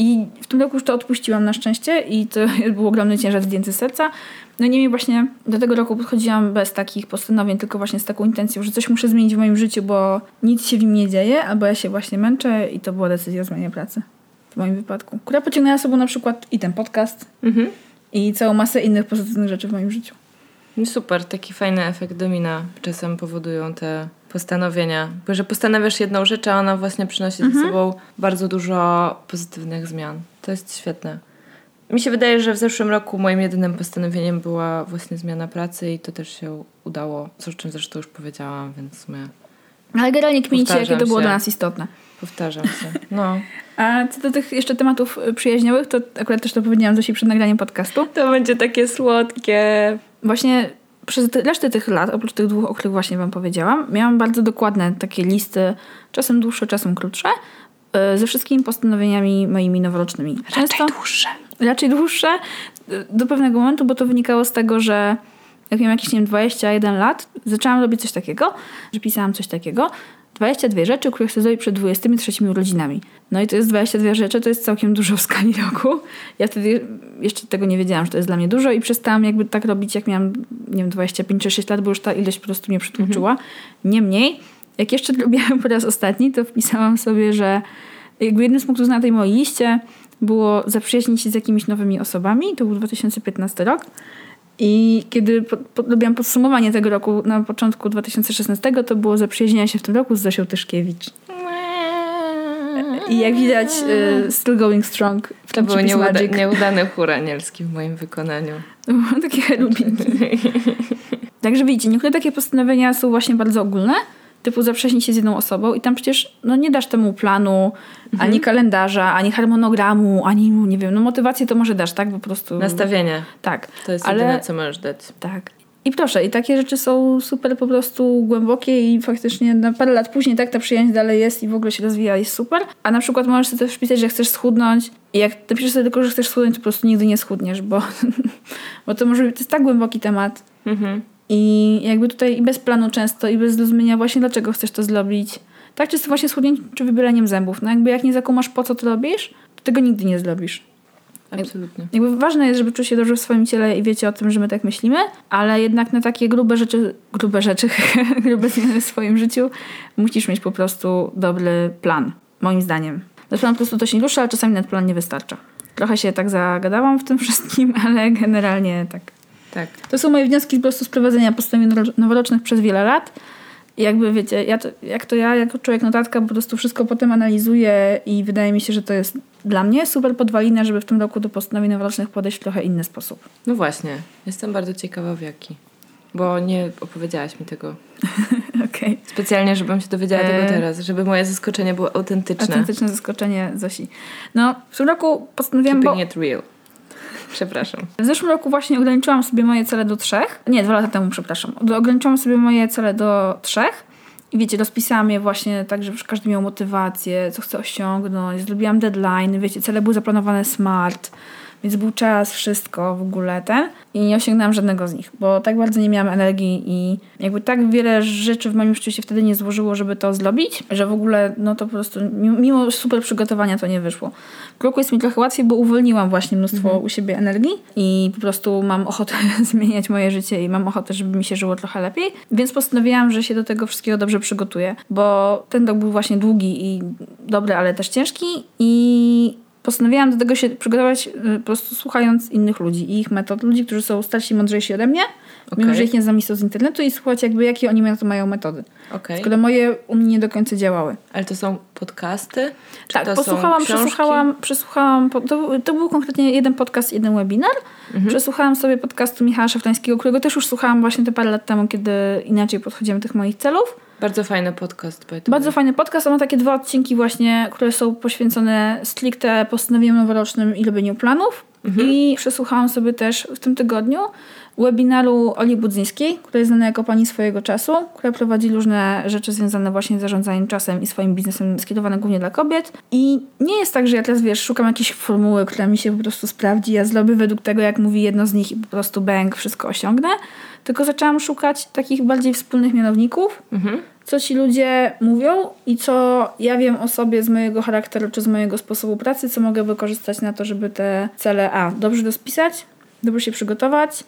I w tym roku już to odpuściłam na szczęście i to *laughs* był ogromny ciężar zdjęty z serca. No niemniej właśnie do tego roku podchodziłam bez takich postanowień, tylko właśnie z taką intencją, że coś muszę zmienić w moim życiu, bo nic się w nim nie dzieje, albo ja się właśnie męczę i to była decyzja o zmianie pracy. W moim wypadku. Która pociągnęła sobą na przykład i ten podcast, Mhm. i całą masę innych pozytywnych rzeczy w moim życiu. Super, taki fajny efekt domina czasem powodują te postanowienia. Bo że postanawiasz jedną rzecz, a ona właśnie przynosi ze sobą bardzo dużo pozytywnych zmian. To jest świetne. Mi się wydaje, że w zeszłym roku moim jedynym postanowieniem była właśnie zmiana pracy i to też się udało, o czym zresztą już powiedziałam, więc w sumie Ale generalnie kmincie, jakie to było się. dla nas istotne. powtarzam się. No. *laughs* A co do tych jeszcze tematów y, przyjaźniowych, to akurat też to powiedziałam Zosi przed nagraniem podcastu. To będzie takie słodkie. Właśnie przez resztę tych lat, oprócz tych dwóch, o których właśnie wam powiedziałam, miałam bardzo dokładne takie listy, czasem dłuższe, czasem krótsze, y, ze wszystkimi postanowieniami moimi noworocznymi. Często, dłuższe. raczej dłuższe y, do pewnego momentu, bo to wynikało z tego, że jak miałam jakieś, nie wiem, 21 lat, zaczęłam robić coś takiego, że pisałam coś takiego, 22 rzeczy, które chcę zrobić przed 23 urodzinami. No i to jest 22 rzeczy, to jest całkiem dużo w skali roku. Ja wtedy jeszcze tego nie wiedziałam, że to jest dla mnie dużo i przestałam jakby tak robić, jak miałam, nie wiem, 25 czy 6 lat, bo już ta ilość po prostu mnie przytłoczyła. Niemniej, jak jeszcze robiłam po raz ostatni, to wpisałam sobie, że jakby jednym z punktów na tej mojej liście było zaprzyjaźnić się z jakimiś nowymi osobami. To był 2015 rok. I kiedy po, po, robiłam podsumowanie tego roku na początku 2016, to było zaprzyjaźnienie się w tym roku z Zosią Tyszkiewicz. I jak widać, y, still going strong. w To był nieuda- Magic. nieudany chór anielski w moim wykonaniu. Takie cherubinki. *laughs* Także widzicie, niektóre takie postanowienia są właśnie bardzo ogólne, typu zaprzyjaźnić się z jedną osobą i tam przecież no, nie dasz temu planu, Mhm. ani kalendarza, ani harmonogramu, ani, nie wiem, no motywację to może dasz, tak? Po prostu... Nastawienie. Tak. To jest ale... jedyne, co możesz dać. Tak. I proszę, i takie rzeczy są super po prostu głębokie i faktycznie na parę lat później tak ta przyjaźń dalej jest i w ogóle się rozwija, jest super. A na przykład możesz sobie też wpisać, że chcesz schudnąć i jak napiszesz sobie tylko, że chcesz schudnąć, to po prostu nigdy nie schudniesz, bo, *laughs* bo to może to jest tak głęboki temat Mhm. I jakby tutaj i bez planu często i bez zrozumienia właśnie dlaczego chcesz to zrobić. Tak czysto właśnie schudnięciem czy wybieraniem zębów. No jakby jak nie zakumasz po co to robisz, to tego nigdy nie zrobisz. Absolutnie. Jakby ważne jest, żeby czuć się dobrze w swoim ciele i wiecie o tym, że my tak myślimy, ale jednak na takie grube rzeczy, grube rzeczy, *laughs* grube zmiany w swoim życiu musisz mieć po prostu dobry plan, moim zdaniem. Bez planu po prostu to się nie rusza, ale czasami nawet plan nie wystarcza. Trochę się tak zagadałam w tym wszystkim, *laughs* ale generalnie tak. Tak. To są moje wnioski po prostu z prowadzenia postanowień noworo- noworocznych przez wiele lat. I jakby wiecie, ja to, jak to ja, jako człowiek notatka, po prostu wszystko potem analizuję i wydaje mi się, że to jest dla mnie super podwalina, żeby w tym roku do postanowień noworocznych podejść w trochę inny sposób. No właśnie. Jestem bardzo ciekawa w jaki. Bo nie opowiedziałaś mi tego. *laughs* Okej. Specjalnie, żebym się dowiedziała Eee. tego teraz. Żeby moje zaskoczenie było autentyczne. Autentyczne zaskoczenie Zosi. No, w tym roku postanowiłam, bo Keeping it real. *laughs* Przepraszam. w zeszłym roku właśnie ograniczyłam sobie moje cele do trzech. Nie, dwa lata temu, przepraszam. Ograniczyłam sobie moje cele do trzech. I wiecie, rozpisałam je właśnie tak, żeby każdy miał motywację, co chce osiągnąć. Zrobiłam deadline, wiecie, cele były zaplanowane smart. Więc był czas, wszystko w ogóle ten i nie osiągnęłam żadnego z nich, bo tak bardzo nie miałam energii i jakby tak wiele rzeczy w moim życiu się wtedy nie złożyło, żeby to zrobić, że w ogóle no to po prostu mimo, super przygotowania to nie wyszło. W roku jest mi trochę łatwiej, bo uwolniłam właśnie mnóstwo u siebie energii i po prostu mam ochotę *laughs* zmieniać moje życie i mam ochotę, żeby mi się żyło trochę lepiej, więc postanowiłam, że się do tego wszystkiego dobrze przygotuję, bo ten rok był właśnie długi i dobry, ale też ciężki i postanowiłam do tego się przygotować y, po prostu słuchając innych ludzi i ich metod, ludzi, którzy są starsi i mądrzejsi ode mnie, mimo Okej. że ich nie znam z internetu i słuchać jakby jakie oni na to mają metody. Okej. Skoro moje u mnie nie do końca działały. Ale to są podcasty? Czy Tak, to posłuchałam, przesłuchałam, przesłuchałam, to, to był konkretnie jeden podcast, jeden webinar. Mhm. Przesłuchałam sobie podcastu Michała Szafrańskiego, którego też już słuchałam właśnie te parę lat temu, kiedy inaczej podchodziłem do tych moich celów. Bardzo fajny podcast. Bardzo fajny podcast, on ma takie dwa odcinki właśnie, które są poświęcone stricte postanowieniom noworocznym i robieniu planów. I przesłuchałam sobie też w tym tygodniu webinaru Oli Budzyńskiej, która jest znana jako pani swojego czasu, która prowadzi różne rzeczy związane właśnie z zarządzaniem czasem i swoim biznesem skierowane głównie dla kobiet. I nie jest tak, że ja teraz, wiesz, szukam jakiejś formuły, która mi się po prostu sprawdzi, ja zrobię według tego, jak mówi jedno z nich i po prostu bang, wszystko osiągnę. Tylko zaczęłam szukać takich bardziej wspólnych mianowników, co ci ludzie mówią i co ja wiem o sobie z mojego charakteru czy z mojego sposobu pracy, co mogę wykorzystać na to, żeby te cele A dobrze rozpisać, dobrze się przygotować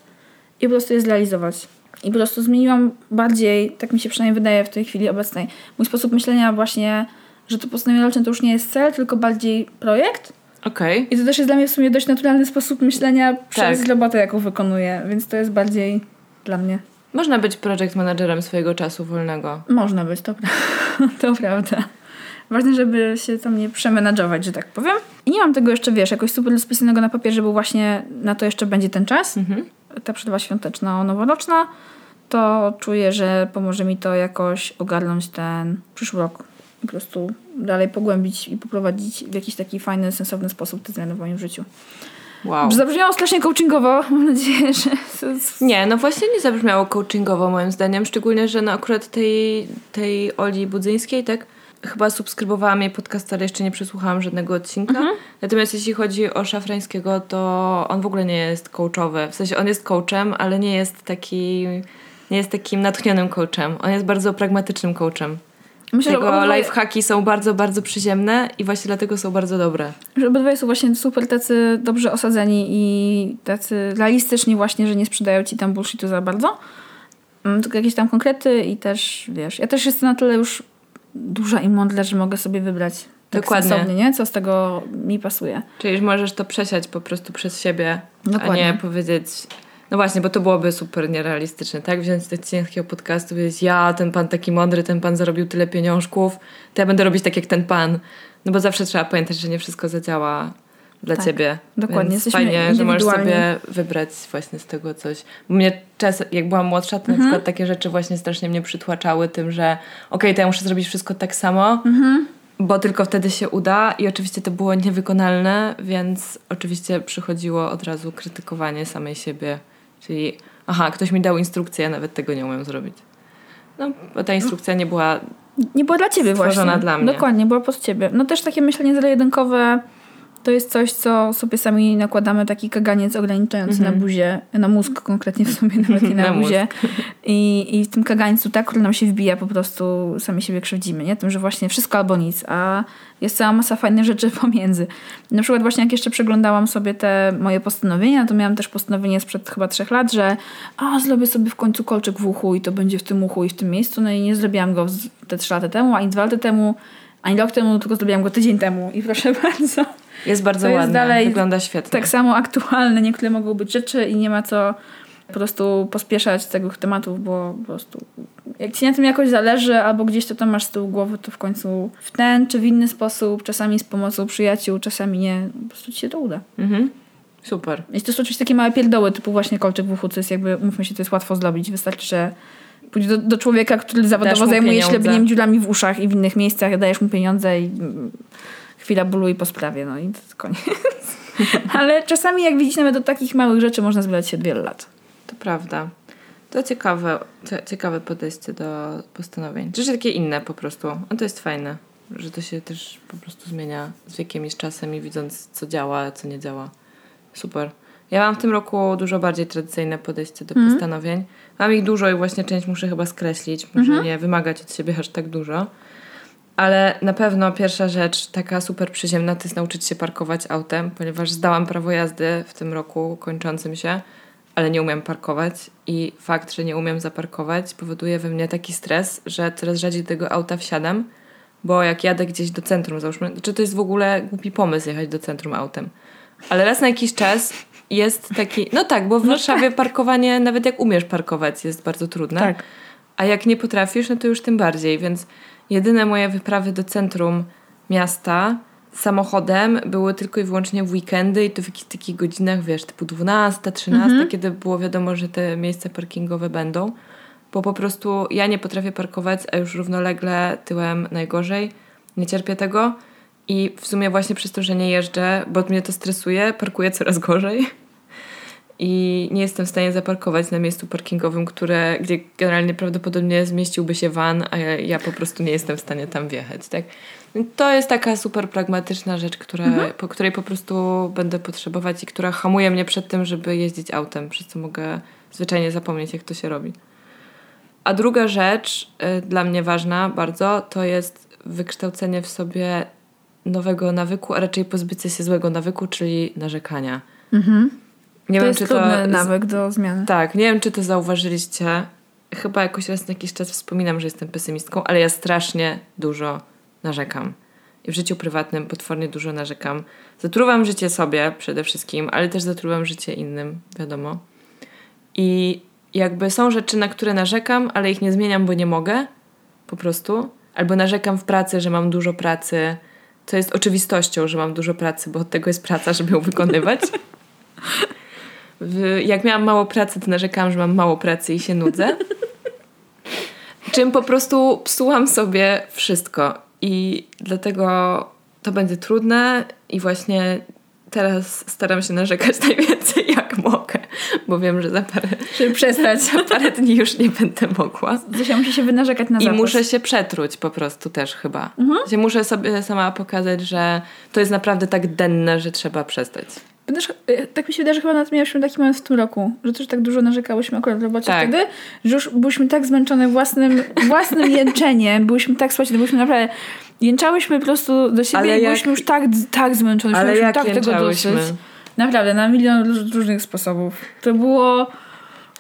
i po prostu je zrealizować. I po prostu zmieniłam bardziej, tak mi się przynajmniej wydaje w tej chwili obecnej, mój sposób myślenia właśnie, że to postanowienie roczne to już nie jest cel, tylko bardziej projekt. Okej. I to też jest dla mnie w sumie dość naturalny sposób myślenia przez Tak. robotę, jaką wykonuję, więc to jest bardziej dla mnie. Można być project managerem swojego czasu wolnego. Można być, to, pra- *laughs* to prawda. Ważne, żeby się tam nie przemenadżować, że tak powiem. I nie mam tego jeszcze, wiesz, jakoś super rozpisanego na papierze, bo właśnie na to jeszcze będzie ten czas. Ta przerwa świąteczno-noworoczna. To czuję, że pomoże mi to jakoś ogarnąć ten przyszły rok. Po prostu dalej pogłębić i poprowadzić w jakiś taki fajny, sensowny sposób te zmiany w moim życiu. Wow. Zabrzmiało strasznie coachingowo. *laughs* Mam nadzieję, że... Nie, no właśnie nie zabrzmiało coachingowo moim zdaniem, szczególnie, że no akurat tej, tej Oli Budzyńskiej, tak? Chyba subskrybowałam jej podcast, ale jeszcze nie przesłuchałam żadnego odcinka. Natomiast jeśli chodzi o Szafrańskiego, to on w ogóle nie jest coachowy. W sensie on jest coachem, ale nie jest taki nie jest takim natchnionym coachem. On jest bardzo pragmatycznym coachem. Myślę, Jego obydwaj- lifehacki są bardzo, bardzo przyziemne i właśnie dlatego są bardzo dobre. Że obydwaj są właśnie super tacy dobrze osadzeni i tacy realistyczni właśnie, że nie sprzedają ci tam bullshitu za bardzo. Mm, Tylko jakieś tam konkrety i też, wiesz, ja też jestem na tyle już duża i mądra, że mogę sobie wybrać tak Dokładnie. sensownie, nie? Co z tego mi pasuje. Czyli możesz to przesiać po prostu przez siebie, a Dokładnie. nie powiedzieć... No właśnie, bo to byłoby super nierealistyczne, tak? Wziąć odcinek takiego podcastu, powiedzieć, ja, ten pan taki mądry, ten pan zarobił tyle pieniążków, to ja będę robić tak jak ten pan. No bo zawsze trzeba pamiętać, że nie wszystko zadziała dla Tak, ciebie. dokładnie. Więc Jesteśmy fajnie, że możesz sobie wybrać właśnie z tego coś. Bo mnie czas, jak byłam młodsza, to Mhm. na przykład takie rzeczy właśnie strasznie mnie przytłaczały tym, że okej, to ja muszę zrobić wszystko tak samo, Mhm. bo tylko wtedy się uda i oczywiście to było niewykonalne, więc oczywiście przychodziło od razu krytykowanie samej siebie. Czyli aha, ktoś mi dał instrukcję, ja nawet tego nie umiem zrobić. No, bo ta instrukcja nie była... Nie była dla ciebie Stworzona właśnie. dla mnie. Dokładnie, była pod ciebie. No też takie myślenie zero-jedynkowe to jest coś, co sobie sami nakładamy, taki kaganiec ograniczający na buzię, na mózg konkretnie w sumie, nawet nie *laughs* na, Mhm. Na buzię. I, I w tym kagańcu tak, który nam się wbija, po prostu sami siebie krzywdzimy, nie? Tym, że właśnie wszystko albo nic, a jest cała masa fajnych rzeczy *laughs* pomiędzy. Na przykład właśnie jak jeszcze przeglądałam sobie te moje postanowienia, to miałam też postanowienie sprzed chyba trzech lat, że a, zrobię sobie w końcu kolczyk w uchu i to będzie w tym uchu i w tym miejscu, no i nie zrobiłam go te trzy lata temu, ani dwa lata temu, ani rok temu, tylko zrobiłam go tydzień temu i proszę *laughs* bardzo. Jest bardzo To ładny, dalej wygląda świetnie. Tak samo aktualne niektóre mogą być rzeczy i nie ma co po prostu pospieszać tego tematów, bo po prostu jak ci na tym jakoś zależy albo gdzieś to tam masz z tyłu głowy, to w końcu w ten czy w inny sposób, czasami z pomocą przyjaciół, czasami nie, po prostu ci się to uda. Mhm. Super. I to są oczywiście takie małe pierdoły, typu właśnie kolczyk w uchu, co jest jakby, umówmy się, to jest łatwo zrobić. Wystarczy, że pójdziesz do, do człowieka, który zawodowo mu zajmuje się lebieniem dziurami w uszach i w innych miejscach, dajesz mu pieniądze i chwila bólu i po sprawie, no i to koniec. *laughs* Ale czasami jak widzisz nawet do takich małych rzeczy można zbierać się od wielu lat. To prawda. To ciekawe, cie- ciekawe podejście do postanowień. Rzeczy takie inne po prostu. A to jest fajne, że to się też po prostu zmienia z wiekiem i z czasem i widząc co działa, a co nie działa. Super. Ja mam w tym roku dużo bardziej tradycyjne podejście do Mhm. postanowień. Mam ich dużo i właśnie część muszę chyba skreślić. Może Mhm. nie wymagać od siebie aż tak dużo. Ale na pewno pierwsza rzecz, taka super przyziemna, to jest nauczyć się parkować autem, ponieważ zdałam prawo jazdy w tym roku kończącym się, ale nie umiem parkować. I fakt, że nie umiem zaparkować, powoduje we mnie taki stres, że coraz rzadziej do tego auta wsiadam, bo jak jadę gdzieś do centrum, załóżmy, czy to jest w ogóle głupi pomysł jechać do centrum autem. Ale raz na jakiś czas jest taki. No tak, bo w Warszawie parkowanie, nawet jak umiesz parkować, jest bardzo trudne. Tak. A jak nie potrafisz, no to już tym bardziej. Więc jedyne moje wyprawy do centrum miasta samochodem były tylko i wyłącznie w weekendy i to w jakichś takich godzinach, wiesz, typu 12, 13, kiedy było wiadomo, że te miejsca parkingowe będą. Bo po prostu ja nie potrafię parkować, a już równolegle tyłem najgorzej. Nie cierpię tego. I w sumie właśnie przez to, że nie jeżdżę, bo mnie to stresuje, parkuję coraz gorzej. I nie jestem w stanie zaparkować na miejscu parkingowym, które, gdzie generalnie prawdopodobnie zmieściłby się van, a ja, ja po prostu nie jestem w stanie tam wjechać. Tak? To jest taka super pragmatyczna rzecz, która, po której po prostu będę potrzebować i która hamuje mnie przed tym, żeby jeździć autem, przez co mogę zwyczajnie zapomnieć, jak to się robi. A druga rzecz y, dla mnie ważna bardzo, to jest wykształcenie w sobie nowego nawyku, a raczej pozbycie się złego nawyku, czyli narzekania. Nie to jest trudny nawyk do zmiany. Tak, nie wiem, czy to zauważyliście. Chyba jakoś raz na jakiś czas wspominam, że jestem pesymistką, ale ja strasznie dużo narzekam. I w życiu prywatnym potwornie dużo narzekam. Zatruwam życie sobie przede wszystkim, ale też zatruwam życie innym, wiadomo. I jakby są rzeczy, na które narzekam, ale ich nie zmieniam, bo nie mogę. Po prostu. Albo narzekam w pracy, że mam dużo pracy. To jest oczywistością, że mam dużo pracy, bo od tego jest praca, żeby ją wykonywać. *laughs* W, jak miałam mało pracy, to narzekałam, że mam mało pracy i się nudzę. Czym po prostu psułam sobie wszystko. I dlatego to będzie trudne i właśnie teraz staram się narzekać *laughs* najwięcej jak mogę, bo wiem, że za parę, Żeby przestać. za parę dni już nie będę mogła. Zosia musi się wynarzekać na I zapas. muszę się przetruć po prostu też chyba. Się muszę sobie sama pokazać, że to jest naprawdę tak denne, że trzeba przestać. Też, y, tak mi się wydaje, że chyba nawet mieliśmy taki moment w tym roku, że też tak dużo narzekałyśmy akurat w robocie Tak. wtedy, że już byliśmy tak zmęczone własnym, *laughs* własnym jęczeniem, byliśmy tak, słuchajcie, to byliśmy naprawdę, jęczałyśmy po prostu do siebie Ale i jak- byliśmy już tak, tak zmęczone, Ale jak tak tego dosyć. Naprawdę, na milion róż- różnych sposobów. To było...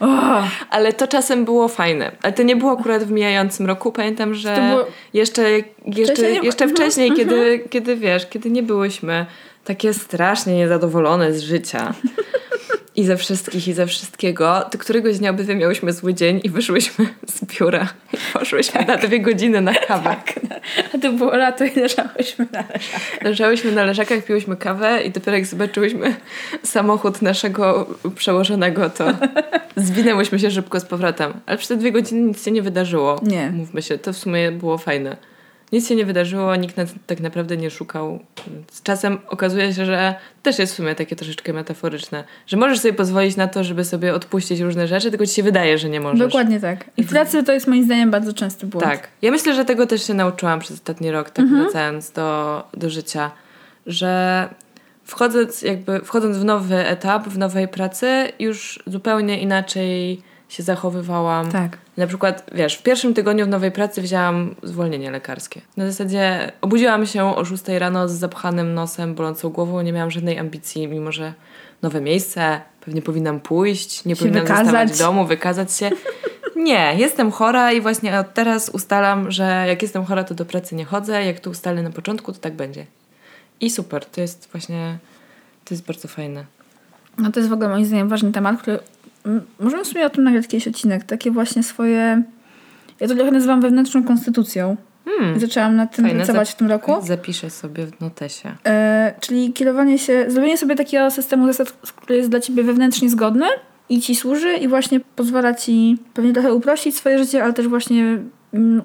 Oh, Ale to czasem było fajne. Ale to nie było akurat w mijającym roku. Pamiętam, że było- jeszcze, jeszcze, Wcześniej? jeszcze Mhm, wcześniej, kiedy, kiedy wiesz, kiedy nie byłyśmy takie strasznie niezadowolone z życia *laughs* i ze wszystkich i ze wszystkiego, to któregoś dnia obydwie miałyśmy zły dzień i wyszłyśmy z biura i poszłyśmy na dwie godziny na kawę. a to było lato i leżałyśmy na leżach. Leżałyśmy na leżakach, piłyśmy kawę i dopiero jak zobaczyłyśmy samochód naszego przełożonego, to *laughs* zwinęłyśmy się szybko z powrotem. Ale przez te dwie godziny nic się nie wydarzyło. Nie. Mówmy się, to w sumie było fajne. Nic się nie wydarzyło, nikt nas tak naprawdę nie szukał. Z czasem okazuje się, że też jest w sumie takie troszeczkę metaforyczne, że możesz sobie pozwolić na to, żeby sobie odpuścić różne rzeczy, tylko ci się wydaje, że nie możesz. Dokładnie tak. I w pracy to jest moim zdaniem bardzo częsty błąd. Tak. Ja myślę, że tego też się nauczyłam przez ostatni rok, tak wracając do, do życia, że wchodząc, jakby, wchodząc w nowy etap, w nowej pracy, już zupełnie inaczej się zachowywałam. Tak. Na przykład, wiesz, w pierwszym tygodniu w nowej pracy wzięłam zwolnienie lekarskie. Na zasadzie obudziłam się o 6 rano z zapchanym nosem, bolącą głową, nie miałam żadnej ambicji, mimo że nowe miejsce, pewnie powinnam pójść, nie powinnam wykazać. zostawać w domu, wykazać się. *laughs* Nie, jestem chora i właśnie od teraz ustalam, że jak jestem chora, to do pracy nie chodzę, jak to ustalę na początku, to tak będzie. I super, to jest właśnie, to jest bardzo fajne. No to jest w ogóle moim zdaniem ważny temat, który możemy w sumie o tym nagrać jakiś odcinek. Takie właśnie swoje, ja to trochę nazywam wewnętrzną konstytucją. Hmm. Zaczęłam nad tym Fajne, pracować w tym roku. Zapiszę sobie w notesie. E, czyli kierowanie się, zrobienie sobie takiego systemu zasad, który jest dla ciebie wewnętrznie zgodny i ci służy i właśnie pozwala ci pewnie trochę uprościć swoje życie, ale też właśnie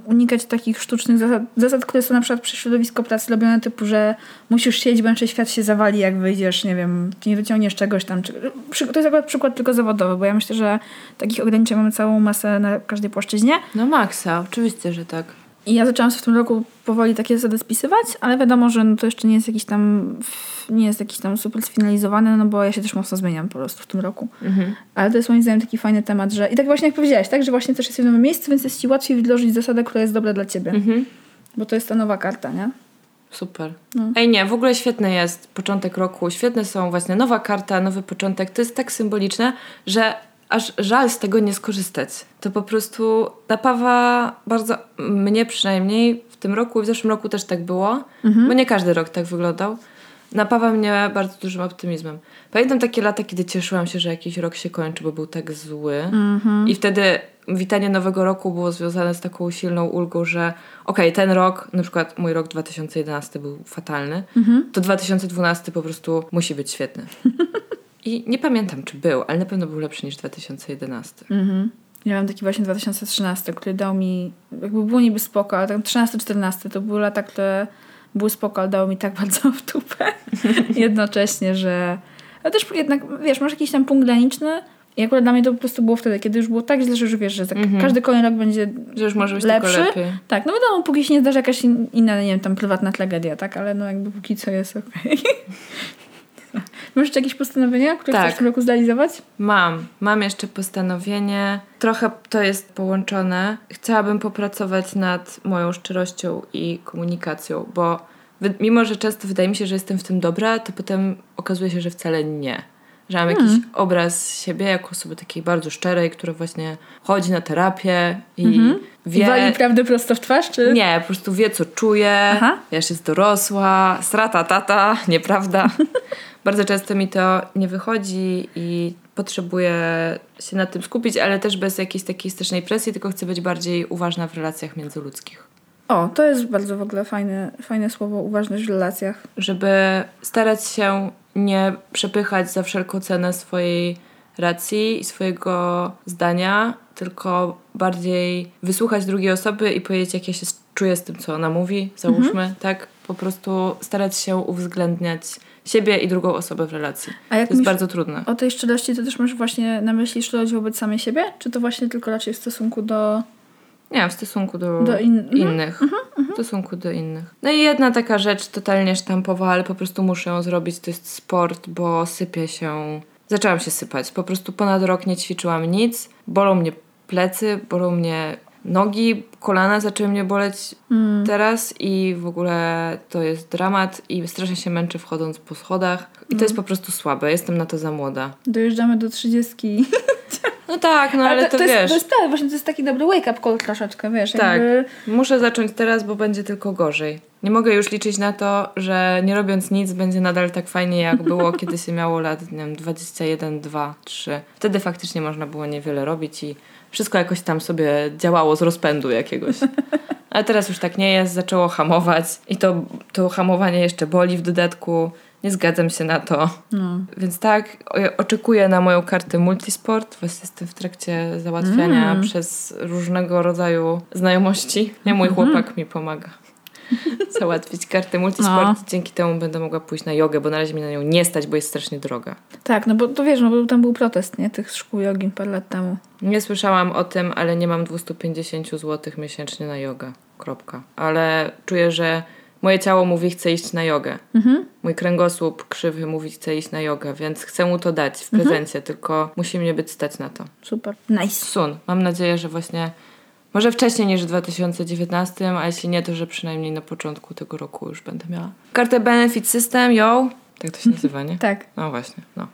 unikać takich sztucznych zasad, zasad, które są na przykład przez środowisko pracy robione typu, że musisz siedzieć, bo inaczej świat się zawali, jak wyjdziesz, nie wiem, nie wyciągniesz czegoś tam. To jest akurat przykład tylko zawodowy, bo ja myślę, że takich ograniczeń mamy całą masę na każdej płaszczyźnie. No maksa, oczywiście, że tak. I ja zaczęłam w tym roku powoli takie zasady spisywać, ale wiadomo, że no to jeszcze nie jest jakiś tam nie jest jakiś tam super sfinalizowany, no bo ja się też mocno zmieniam po prostu w tym roku. Ale to jest moim zdaniem taki fajny temat, że i tak właśnie jak powiedziałaś, tak, że właśnie też jest w nowym miejscu, więc jest ci łatwiej wdrożyć zasadę, która jest dobra dla ciebie. Bo to jest ta nowa karta, nie? Super. No. Ej, nie, w ogóle świetny jest początek roku. Świetne są właśnie nowa karta, nowy początek. To jest tak symboliczne, że aż żal z tego nie skorzystać. To po prostu napawa bardzo, mnie przynajmniej w tym roku i w zeszłym roku też tak było, bo nie każdy rok tak wyglądał. Napawa mnie bardzo dużym optymizmem. Pamiętam takie lata, kiedy cieszyłam się, że jakiś rok się kończy, bo był tak zły. I wtedy witanie nowego roku było związane z taką silną ulgą, że okej, ten rok, na przykład mój rok 2011 był fatalny, to 2012 po prostu musi być świetny. *laughs* I nie pamiętam, czy był, ale na pewno był lepszy niż 2011. Mhm. Ja mam taki właśnie 2013, który dał mi, jakby było niby spoko, ale tak 13-14 to były lata, które były spoko, ale dało mi tak *laughs* bardzo w dupę *laughs* jednocześnie, że... Ale też jednak, wiesz, masz jakiś tam punkt graniczny i akurat dla mnie to po prostu było wtedy, kiedy już było tak źle, że już wiesz, że za każdy kolejny rok będzie Że już może być lepszy. tylko lepiej. Tak, no wiadomo, póki się nie zdarzy jakaś in- inna, nie wiem, tam prywatna tragedia, tak? Ale no jakby póki co jest okej. *laughs* Masz jeszcze jakieś postanowienia, które Tak. chcesz w tym roku zrealizować? Mam, mam jeszcze postanowienie. Trochę to jest połączone. Chciałabym popracować nad moją szczerością i komunikacją, bo mimo, że często wydaje mi się, że jestem w tym dobra, to potem okazuje się, że wcale nie. Że mam jakiś obraz siebie jako osoby takiej bardzo szczerej, która właśnie chodzi na terapię i wie... I wali prawdę prosto w twarz, czy? Nie, po prostu wie, co czuje, Aha. wiesz, jest dorosła, strata tata, nieprawda. *laughs* Bardzo często mi to nie wychodzi i potrzebuję się na tym skupić, ale też bez jakiejś takiej strasznej presji, tylko chcę być bardziej uważna w relacjach międzyludzkich. O, to jest bardzo w ogóle fajne, fajne słowo, uważność w relacjach. Żeby starać się nie przepychać za wszelką cenę swojej racji i swojego zdania, tylko bardziej wysłuchać drugiej osoby i powiedzieć, jak ja się czuję z tym, co ona mówi, załóżmy, tak? Po prostu starać się uwzględniać siebie i drugą osobę w relacji. A jak to jest bardzo trudne. O tej szczerości to też masz właśnie na myśli szczerość wobec samej siebie? Czy to właśnie tylko raczej w stosunku do... Nie, w stosunku do, Do in- mhm, innych. W stosunku do innych. No i jedna taka rzecz totalnie sztampowa, ale po prostu muszę ją zrobić, to jest sport, bo sypię się... Zaczęłam się sypać. Po prostu ponad rok nie ćwiczyłam nic. Bolą mnie plecy, bolą mnie nogi, kolana zaczęły mnie boleć Mm. teraz i w ogóle to jest dramat i strasznie się męczę wchodząc po schodach. I Mm. to jest po prostu słabe. Jestem na to za młoda. Dojeżdżamy do 30. No tak, no ale, to, jest, wiesz... To jest tak, właśnie to jest taki dobry wake-up call troszeczkę, wiesz. Tak. Jakby... Muszę zacząć teraz, bo będzie tylko gorzej. Nie mogę już liczyć na to, że nie robiąc nic będzie nadal tak fajnie, jak było, *laughs* kiedy się miało lat, nie wiem, 21, 2, 3. Wtedy faktycznie można było niewiele robić i wszystko jakoś tam sobie działało z rozpędu jakiegoś. *laughs* Ale teraz już tak nie jest, zaczęło hamować i to, to hamowanie jeszcze boli w dodatku. Nie zgadzam się na to. No. Więc tak, oczekuję na moją kartę multisport. Właśnie jestem w trakcie załatwiania Mm. przez różnego rodzaju znajomości. Nie, mój Mhm. chłopak mi pomaga *laughs* załatwić kartę multisport. No. Dzięki temu będę mogła pójść na jogę, bo na razie mi na nią nie stać, bo jest strasznie droga. Tak, no bo to wiesz, no bo tam był protest, nie? Tych szkół jogi parę lat temu. Nie słyszałam o tym, ale nie mam 250 zł miesięcznie na jogę. Kropka. Ale czuję, że moje ciało mówi, chce iść na jogę. Mhm. Mój kręgosłup krzywy mówi, chce iść na jogę, więc chcę mu to dać w Mhm. prezencie, tylko musi mnie być stać na to. Super. Nice. Sun. Mam nadzieję, że właśnie może wcześniej niż w 2019, a jeśli nie, to że przynajmniej na początku tego roku już będę miała. Kartę Benefit System, yo. Tak to się nazywa, nie? *laughs* Tak. No właśnie, no.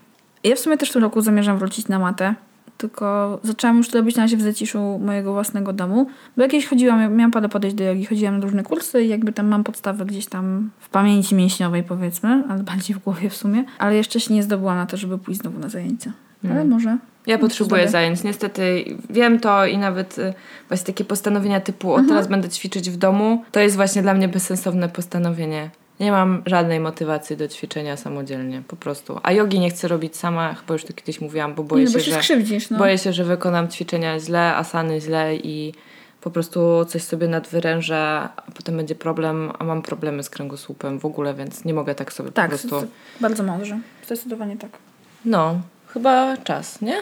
Ja w sumie też w tym roku zamierzam wrócić na matę. Tylko zaczęłam już to robić na razie w zaciszu mojego własnego domu. Bo jakieś chodziłam, miałam parę podejść do jogi, chodziłam na różne kursy i jakby tam mam podstawę gdzieś tam w pamięci mięśniowej powiedzmy, ale bardziej w głowie w sumie. Ale jeszcze się nie zdobyłam na to, żeby pójść znowu na zajęcia. Ale może. Ja potrzebuję Zdobyę. zajęć. Niestety wiem to i nawet y, właśnie takie postanowienia typu o teraz będę ćwiczyć w domu, to jest właśnie dla mnie bezsensowne postanowienie. Nie mam żadnej motywacji do ćwiczenia samodzielnie, po prostu. A jogi nie chcę robić sama, chyba już to kiedyś mówiłam, bo boję no, bo się, się że... no. Boję się, że wykonam ćwiczenia źle, asany źle i po prostu coś sobie nadwyrężę, a potem będzie problem, a mam problemy z kręgosłupem w ogóle, więc nie mogę tak sobie tak, po prostu... to- bardzo mądrze. Zdecydowanie tak. No, chyba czas, nie?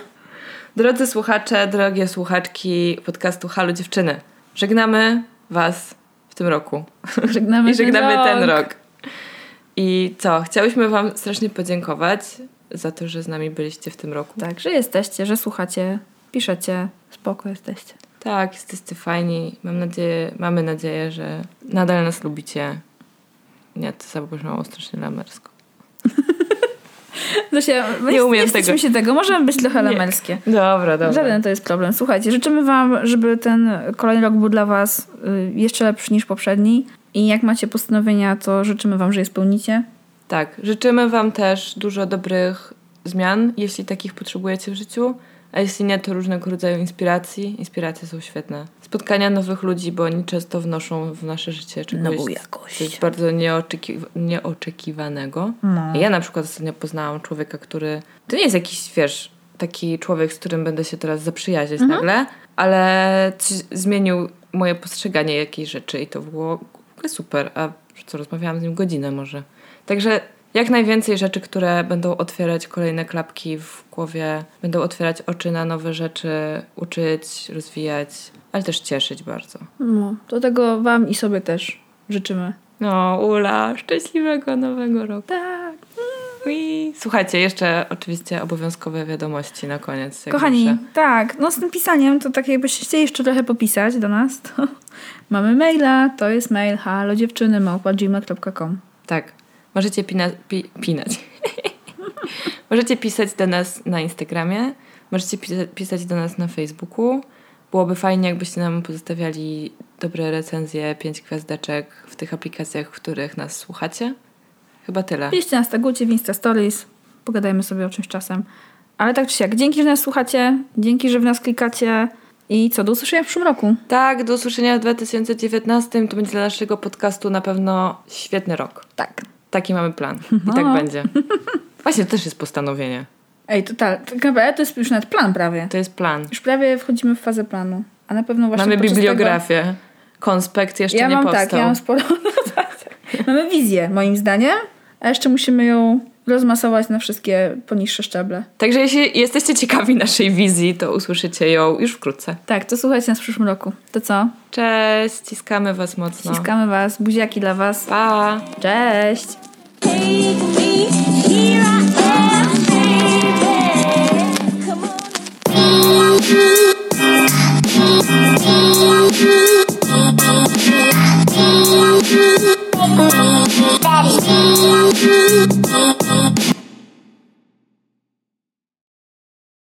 Drodzy słuchacze, drogie słuchaczki podcastu Halo Dziewczyny, żegnamy Was w tym roku. Żegnamy, *laughs* I żegnamy ten rok. I co? Chciałyśmy Wam strasznie podziękować za to, że z nami byliście w tym roku. Tak, że jesteście, że słuchacie, piszecie, spoko jesteście. Tak, jesteście fajni. Mam nadzieję, mamy nadzieję, że nadal nas lubicie. Nie, to zabrzmiało strasznie lamersko. *laughs* Zosia, my Nie umiem nie tego. się tego, możemy być trochę lamelskie. Dobra, dobra. Żaden to jest problem. Słuchajcie, życzymy Wam, żeby ten kolejny rok był dla Was y, jeszcze lepszy niż poprzedni. I jak macie postanowienia, to życzymy Wam, że je spełnicie. Tak, życzymy Wam też dużo dobrych zmian, jeśli takich potrzebujecie w życiu. A jeśli nie, to różnego rodzaju inspiracji. Inspiracje są świetne. Spotkania nowych ludzi, bo oni często wnoszą w nasze życie czegoś, Nową jakość. coś bardzo nieoczeki- nieoczekiwanego. No. Ja na przykład ostatnio poznałam człowieka, który... To nie jest jakiś, wiesz, taki człowiek, z którym będę się teraz zaprzyjaźniać nagle, ale coś zmienił moje postrzeganie jakiejś rzeczy i to było w ogóle super. A co, rozmawiałam z nim godzinę może. Także jak najwięcej rzeczy, które będą otwierać kolejne klapki w głowie, będą otwierać oczy na nowe rzeczy, uczyć, rozwijać, ale też cieszyć bardzo. no. Do tego Wam i sobie też życzymy. No, Ula, szczęśliwego nowego roku. Tak. Ui. Słuchajcie, jeszcze oczywiście obowiązkowe wiadomości na koniec. Kochani, zawsze. tak, no z tym pisaniem, to tak jakbyście chcieli jeszcze trochę popisać do nas, to *laughs* mamy maila, to jest mail halodziewczyny.gmail.com Tak. Możecie pina, pi, pinać. *laughs* możecie pisać do nas na Instagramie, możecie pisa, pisać do nas na Facebooku. Byłoby fajnie, jakbyście nam pozostawiali dobre recenzje, pięć gwiazdeczek w tych aplikacjach, w których nas słuchacie. Chyba tyle. Piszcie nas tagucie w Insta Stories, pogadajmy sobie o czymś czasem. Ale tak czy siak, dzięki, że nas słuchacie, dzięki, że w nas klikacie i co, do usłyszenia w przyszłym roku. Tak, do usłyszenia w 2019. To będzie dla naszego podcastu na pewno świetny rok. Tak. Taki mamy plan. I tak No. będzie. Właśnie to też jest postanowienie. Ej, to tak, tak to jest już nawet plan prawie. To jest plan. Już prawie wchodzimy w fazę planu. A na pewno właśnie Mamy bibliografię. Konspekt jeszcze Tego... Ja nie mam powstał. tak, ja mam sporo. *laughs* Mamy wizję, moim zdaniem, a jeszcze musimy ją rozmasować na wszystkie poniższe szczeble. Także jeśli jesteście ciekawi naszej wizji, to usłyszycie ją już wkrótce. Tak, to słuchajcie nas w przyszłym roku. To co? Cześć, ściskamy was mocno. Ściskamy was, buziaki dla was. Pa! Cześć! Thank you. Daddy.